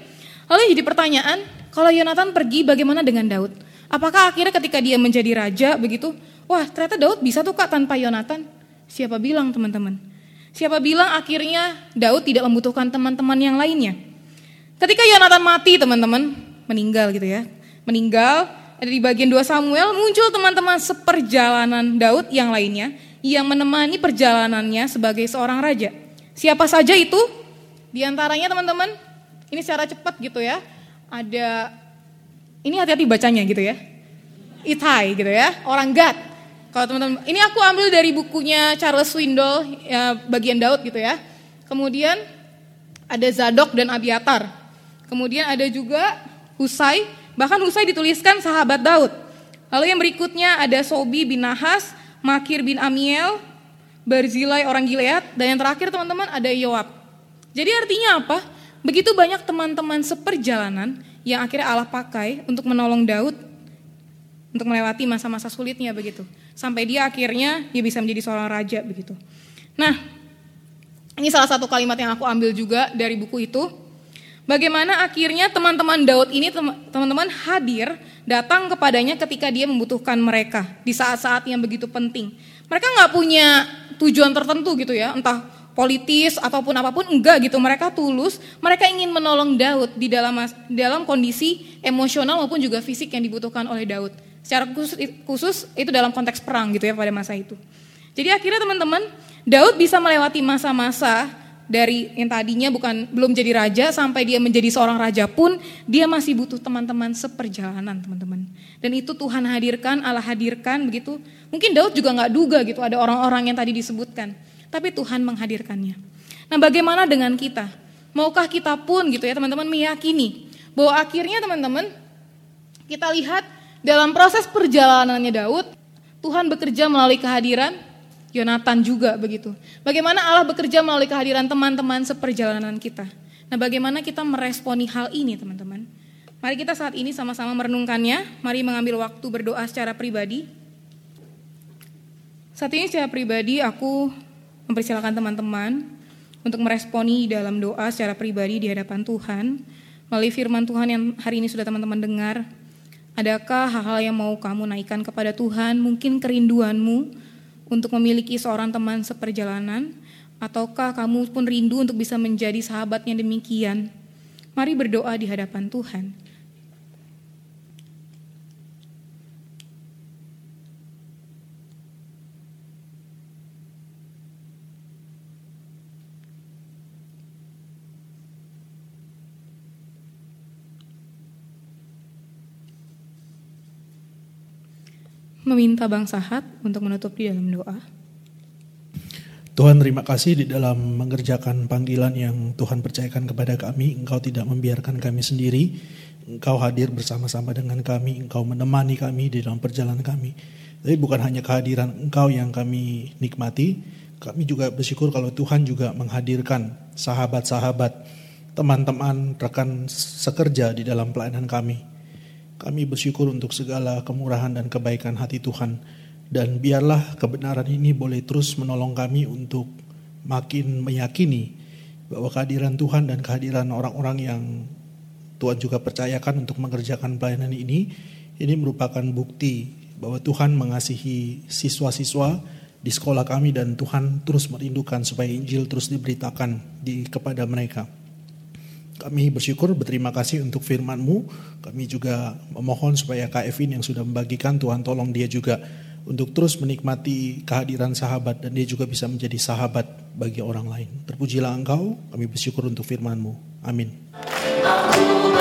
Lalu jadi pertanyaan, kalau Yonatan pergi bagaimana dengan Daud? Apakah akhirnya ketika dia menjadi raja begitu, wah ternyata Daud bisa tuh kak tanpa Yonatan? Siapa bilang teman-teman? Siapa bilang akhirnya Daud tidak membutuhkan teman-teman yang lainnya? Ketika Yonatan mati teman-teman, meninggal gitu ya. Meninggal, ada di bagian 2 Samuel, muncul teman-teman seperjalanan Daud yang lainnya yang menemani perjalanannya sebagai seorang raja. Siapa saja itu? Di antaranya teman-teman, ini secara cepat gitu ya. Ada ini hati-hati bacanya gitu ya. Itai gitu ya, orang Gad. Kalau teman-teman, ini aku ambil dari bukunya Charles Swindoll ya, bagian Daud gitu ya. Kemudian ada Zadok dan Abiatar. Kemudian ada juga Husai, bahkan Husai dituliskan sahabat Daud. Lalu yang berikutnya ada Sobi bin Nahas, Makir bin Amiel, Barzilai orang Gilead, dan yang terakhir teman-teman ada Yoab. Jadi artinya apa? Begitu banyak teman-teman seperjalanan yang akhirnya Allah pakai untuk menolong Daud untuk melewati masa-masa sulitnya begitu. Sampai dia akhirnya dia bisa menjadi seorang raja begitu. Nah, ini salah satu kalimat yang aku ambil juga dari buku itu. Bagaimana akhirnya teman-teman Daud ini teman-teman hadir datang kepadanya ketika dia membutuhkan mereka di saat-saat yang begitu penting. Mereka nggak punya tujuan tertentu gitu ya, entah politis ataupun apa pun enggak gitu. Mereka tulus mereka ingin menolong Daud di dalam dalam kondisi emosional maupun juga fisik yang dibutuhkan oleh Daud. Secara khusus, khusus itu dalam konteks perang gitu ya pada masa itu. Jadi akhirnya teman-teman Daud bisa melewati masa-masa dari yang tadinya bukan belum jadi raja sampai dia menjadi seorang raja pun dia masih butuh teman-teman seperjalanan teman-teman. Dan itu Tuhan hadirkan Allah hadirkan begitu. Mungkin Daud juga nggak duga gitu ada orang-orang yang tadi disebutkan tapi Tuhan menghadirkannya. Nah, bagaimana dengan kita? Maukah kita pun gitu ya teman-teman meyakini bahwa akhirnya teman-teman kita lihat dalam proses perjalanannya Daud, Tuhan bekerja melalui kehadiran Yonatan juga begitu. Bagaimana Allah bekerja melalui kehadiran teman-teman seperjalanan kita. Nah, bagaimana kita meresponi hal ini, teman-teman? Mari kita saat ini sama-sama merenungkannya. Mari mengambil waktu berdoa secara pribadi. Saat ini secara pribadi aku mempersilahkan teman-teman untuk meresponi dalam doa secara pribadi di hadapan Tuhan melalui firman Tuhan yang hari ini sudah teman-teman dengar. Adakah hal-hal yang mau kamu naikkan kepada Tuhan? Mungkin kerinduanmu untuk memiliki seorang teman seperjalanan, ataukah kamu pun rindu untuk bisa menjadi sahabatnya demikian? Mari berdoa di hadapan Tuhan. Meminta Bang Sahat untuk menutup di dalam doa. Tuhan terima kasih di dalam mengerjakan panggilan yang Tuhan percayakan kepada kami. Engkau tidak membiarkan kami sendiri. Engkau hadir bersama-sama dengan kami. Engkau menemani kami di dalam perjalanan kami. Tapi bukan hanya kehadiran Engkau yang kami nikmati. Kami juga bersyukur kalau Tuhan juga menghadirkan sahabat-sahabat, teman-teman, rekan sekerja di dalam pelayanan kami kami bersyukur untuk segala kemurahan dan kebaikan hati Tuhan. Dan biarlah kebenaran ini boleh terus menolong kami untuk makin meyakini bahwa kehadiran Tuhan dan kehadiran orang-orang yang Tuhan juga percayakan untuk mengerjakan pelayanan ini, ini merupakan bukti bahwa Tuhan mengasihi siswa-siswa di sekolah kami dan Tuhan terus merindukan supaya Injil terus diberitakan di kepada mereka. Kami bersyukur berterima kasih untuk firman-Mu. Kami juga memohon supaya KFIN yang sudah membagikan Tuhan tolong dia juga untuk terus menikmati kehadiran sahabat dan dia juga bisa menjadi sahabat bagi orang lain. Terpujilah Engkau, kami bersyukur untuk firman-Mu. Amin. Aku